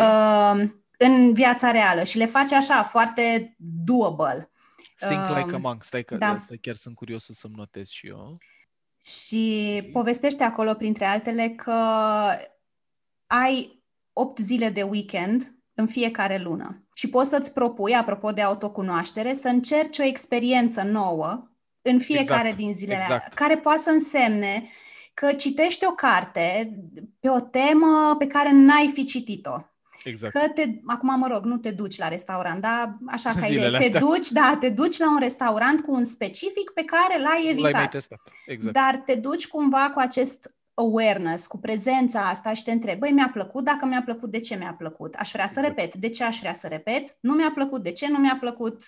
în viața reală și le face așa, foarte doable. Think like a monk. Stai că da. stai, chiar sunt curios să-mi notez și eu. Și povestește acolo, printre altele, că ai 8 zile de weekend în fiecare lună. Și poți să-ți propui, apropo de autocunoaștere, să încerci o experiență nouă în fiecare exact, din zilele exact. care poate să însemne că citești o carte pe o temă pe care n-ai fi citit-o. Exact. Că te, acum mă rog, nu te duci la restaurant, dar așa ca idee, te duci, da, te duci la un restaurant cu un specific pe care l-ai evitat. L-ai mai testat. Exact. Dar te duci cumva cu acest awareness, cu prezența asta și te întrebi, băi, mi-a plăcut, dacă mi-a plăcut, de ce mi-a plăcut? Aș vrea să exact. repet, de ce aș vrea să repet? Nu mi-a plăcut, de ce nu mi-a plăcut?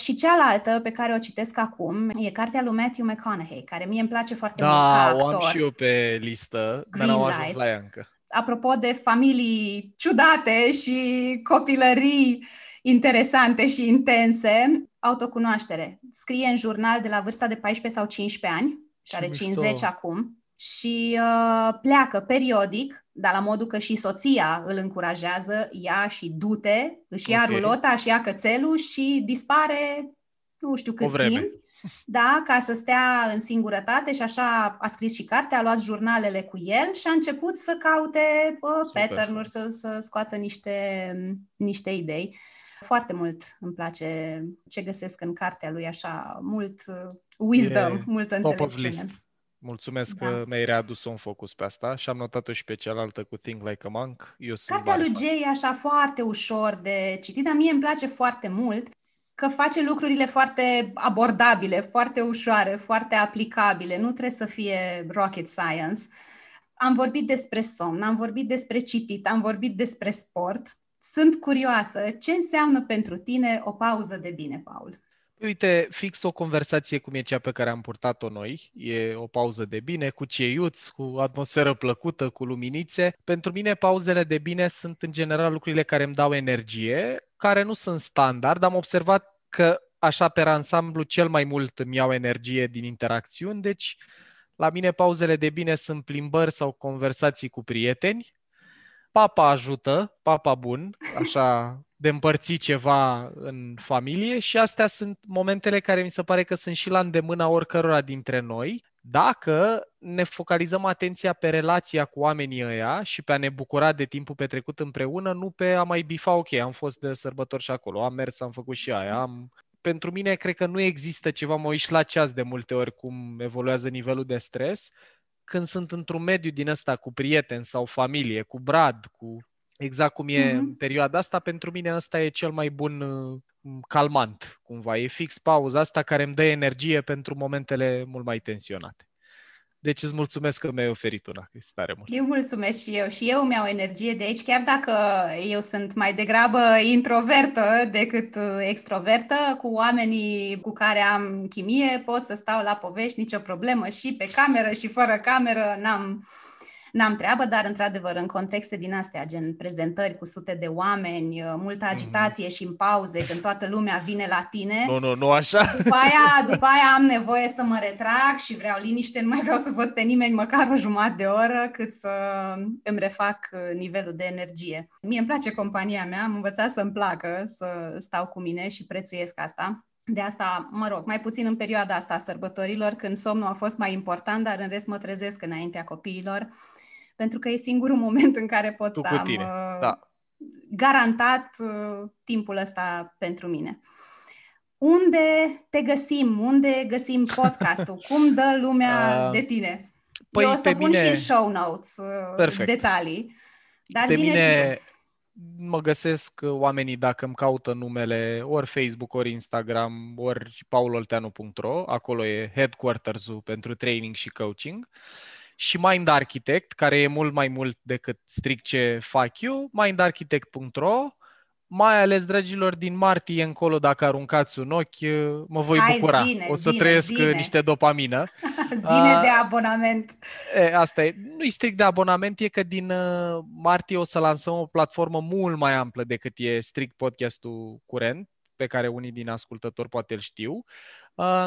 Și cealaltă pe care o citesc acum e cartea lui Matthew McConaughey, care mie îmi place foarte da, mult ca actor. Da, o am și eu pe listă, dar n-am ajuns la ea încă. Apropo de familii ciudate și copilării interesante și intense, autocunoaștere. Scrie în jurnal de la vârsta de 14 sau 15 ani și are 50 acum și uh, pleacă periodic, dar la modul că și soția îl încurajează, ia și dute, își ia okay. rulota și ia cățelul și dispare nu știu cât timp, da, ca să stea în singurătate și așa a scris și cartea, a luat jurnalele cu el și a început să caute uh, pattern-uri, să, să scoată niște, niște idei. Foarte mult îmi place ce găsesc în cartea lui, așa, mult uh, wisdom, e multă înțelepciune. Mulțumesc da. că mi-ai readus un focus pe asta și am notat-o și pe cealaltă cu Think Like a Monk. Eu sunt Cartea lui Jay e așa foarte ușor de citit, dar mie îmi place foarte mult că face lucrurile foarte abordabile, foarte ușoare, foarte aplicabile. Nu trebuie să fie rocket science. Am vorbit despre somn, am vorbit despre citit, am vorbit despre sport. Sunt curioasă, ce înseamnă pentru tine o pauză de bine, Paul? Uite, fix o conversație cum e cea pe care am purtat-o noi. E o pauză de bine, cu ceiuți, cu atmosferă plăcută, cu luminițe. Pentru mine, pauzele de bine sunt în general lucrurile care îmi dau energie, care nu sunt standard. Am observat că așa pe ansamblu cel mai mult îmi iau energie din interacțiuni, deci la mine pauzele de bine sunt plimbări sau conversații cu prieteni. Papa ajută, papa bun, așa de împărți ceva în familie și astea sunt momentele care mi se pare că sunt și la îndemâna oricărora dintre noi, dacă ne focalizăm atenția pe relația cu oamenii ăia și pe a ne bucura de timpul petrecut împreună, nu pe a mai bifa, ok, am fost de sărbători și acolo, am mers, am făcut și aia, am... Pentru mine, cred că nu există ceva, mă uit la ceas de multe ori cum evoluează nivelul de stres, când sunt într-un mediu din ăsta cu prieteni sau familie, cu brad, cu exact cum e mm-hmm. în perioada asta, pentru mine ăsta e cel mai bun uh, calmant, cumva. E fix pauza asta care îmi dă energie pentru momentele mult mai tensionate. Deci îți mulțumesc că mi-ai oferit una, este tare mult. Eu mulțumesc și eu. Și eu mi-au energie de aici, chiar dacă eu sunt mai degrabă introvertă decât uh, extrovertă, cu oamenii cu care am chimie pot să stau la povești, nicio problemă, și pe cameră și fără cameră, n-am, n-am treabă, dar într-adevăr în contexte din astea, gen prezentări cu sute de oameni, uh, multă mhm. agitație mm. și în pauze, când toată lumea vine la tine. Nu, nu, nu așa. După aia, după aia am nevoie să mă retrag și vreau liniște, nu mai vreau să văd pe nimeni măcar o jumătate de oră cât să îmi refac uh, nivelul de energie. Mie îmi place compania mea, am învățat să-mi placă să stau cu mine și prețuiesc asta. De asta, mă rog, mai puțin în perioada asta a sărbătorilor, când somnul a fost mai important, dar în rest mă trezesc înaintea copiilor pentru că e singurul moment în care pot tu să am tine. Uh, da. garantat uh, timpul ăsta pentru mine. Unde te găsim? Unde găsim podcastul? Cum dă lumea uh, de tine? Păi Eu o să pun mine... și în show notes uh, Perfect. detalii. Dar pe mine și mă găsesc oamenii dacă îmi caută numele ori Facebook, ori Instagram, ori paulolteanu.ro, acolo e headquarters-ul pentru training și coaching. Uh, și Mind Architect, care e mult mai mult decât strict ce fac eu, mindarchitect.ro, mai ales, dragilor, din martie încolo, dacă aruncați un ochi, mă voi Hai, bucura. Zine, o să zine, trăiesc zine. niște dopamină. zine uh, de abonament. E, asta e. Nu e strict de abonament, e că din uh, martie o să lansăm o platformă mult mai amplă decât e strict podcastul curent, pe care unii din ascultători poate îl știu. Uh,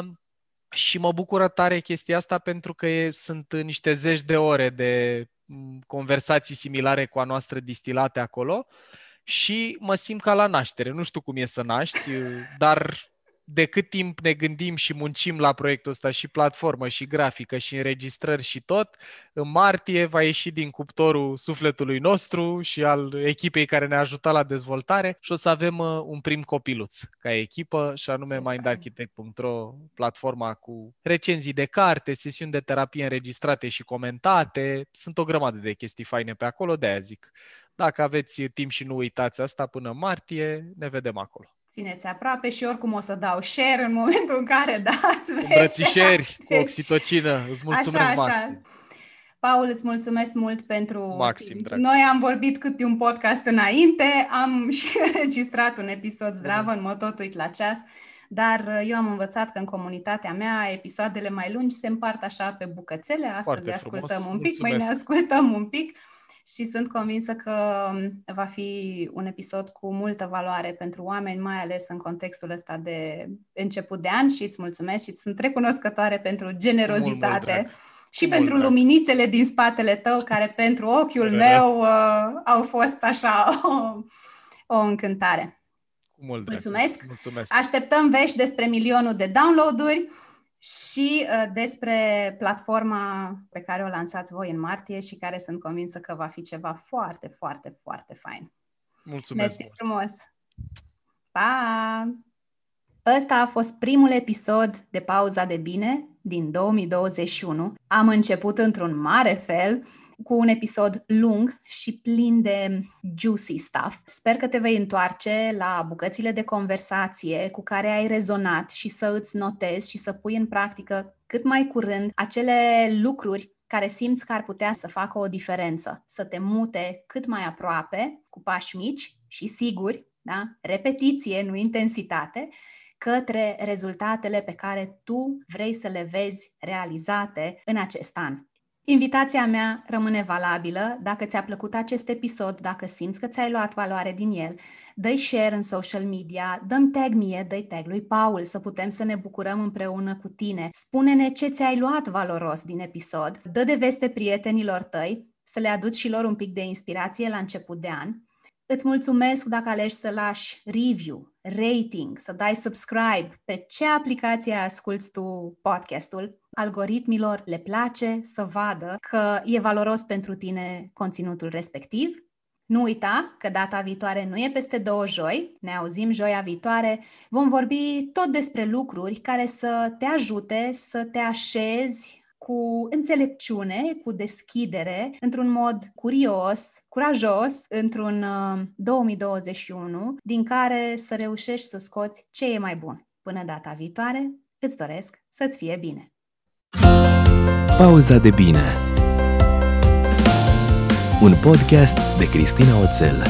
și mă bucură tare chestia asta pentru că e, sunt niște zeci de ore de conversații similare cu a noastră distilate acolo și mă simt ca la naștere. Nu știu cum e să naști, dar de cât timp ne gândim și muncim la proiectul ăsta și platformă și grafică și înregistrări și tot, în martie va ieși din cuptorul sufletului nostru și al echipei care ne-a ajutat la dezvoltare și o să avem uh, un prim copiluț ca echipă și anume mindarchitect.ro, platforma cu recenzii de carte, sesiuni de terapie înregistrate și comentate. Sunt o grămadă de chestii faine pe acolo, de aia zic. Dacă aveți timp și nu uitați asta până în ne vedem acolo țineți aproape și oricum o să dau share în momentul în care dați Îmbrățișeri cu deci, oxitocină. Îți mulțumesc, așa, așa. Maxim. Paul, îți mulțumesc mult pentru... Maxim, drag. Noi am vorbit cât un podcast înainte, am și înregistrat un episod zdravă, în mă tot uit la ceas, dar uh, eu am învățat că în comunitatea mea episoadele mai lungi se împart așa pe bucățele, astăzi Foarte ascultăm frumos. un pic, mulțumesc. mâine ascultăm un pic și sunt convinsă că um, va fi un episod cu multă valoare pentru oameni, mai ales în contextul ăsta de început de an și îți mulțumesc și sunt recunoscătoare pentru generozitate. Mult, mult și Mult pentru drag. luminițele din spatele tău, care pentru ochiul meu uh, au fost așa o, o încântare. Mult Mulțumesc. Mulțumesc! Așteptăm vești despre milionul de downloaduri și uh, despre platforma pe care o lansați voi în martie și care sunt convinsă că va fi ceva foarte, foarte, foarte fain. Mulțumesc Mersi frumos! Pa! Ăsta a fost primul episod de Pauza de Bine din 2021. Am început într-un mare fel cu un episod lung și plin de juicy stuff. Sper că te vei întoarce la bucățile de conversație cu care ai rezonat și să îți notezi și să pui în practică cât mai curând acele lucruri care simți că ar putea să facă o diferență, să te mute cât mai aproape, cu pași mici, și siguri, da? repetiție, nu intensitate, către rezultatele pe care tu vrei să le vezi realizate în acest an. Invitația mea rămâne valabilă. Dacă ți-a plăcut acest episod, dacă simți că ți-ai luat valoare din el, dă share în social media, dăm tag mie, dă tag lui Paul, să putem să ne bucurăm împreună cu tine. Spune-ne ce ți-ai luat valoros din episod, dă de veste prietenilor tăi, să le aduci și lor un pic de inspirație la început de an. Îți mulțumesc dacă alegi să lași review, rating, să dai subscribe pe ce aplicație asculți tu podcastul. Algoritmilor le place să vadă că e valoros pentru tine conținutul respectiv. Nu uita că data viitoare nu e peste două joi, ne auzim joia viitoare, vom vorbi tot despre lucruri care să te ajute să te așezi cu înțelepciune, cu deschidere, într-un mod curios, curajos, într-un 2021, uh, din care să reușești să scoți ce e mai bun. Până data viitoare, îți doresc să-ți fie bine! Pauza de bine. Un podcast de Cristina Oțel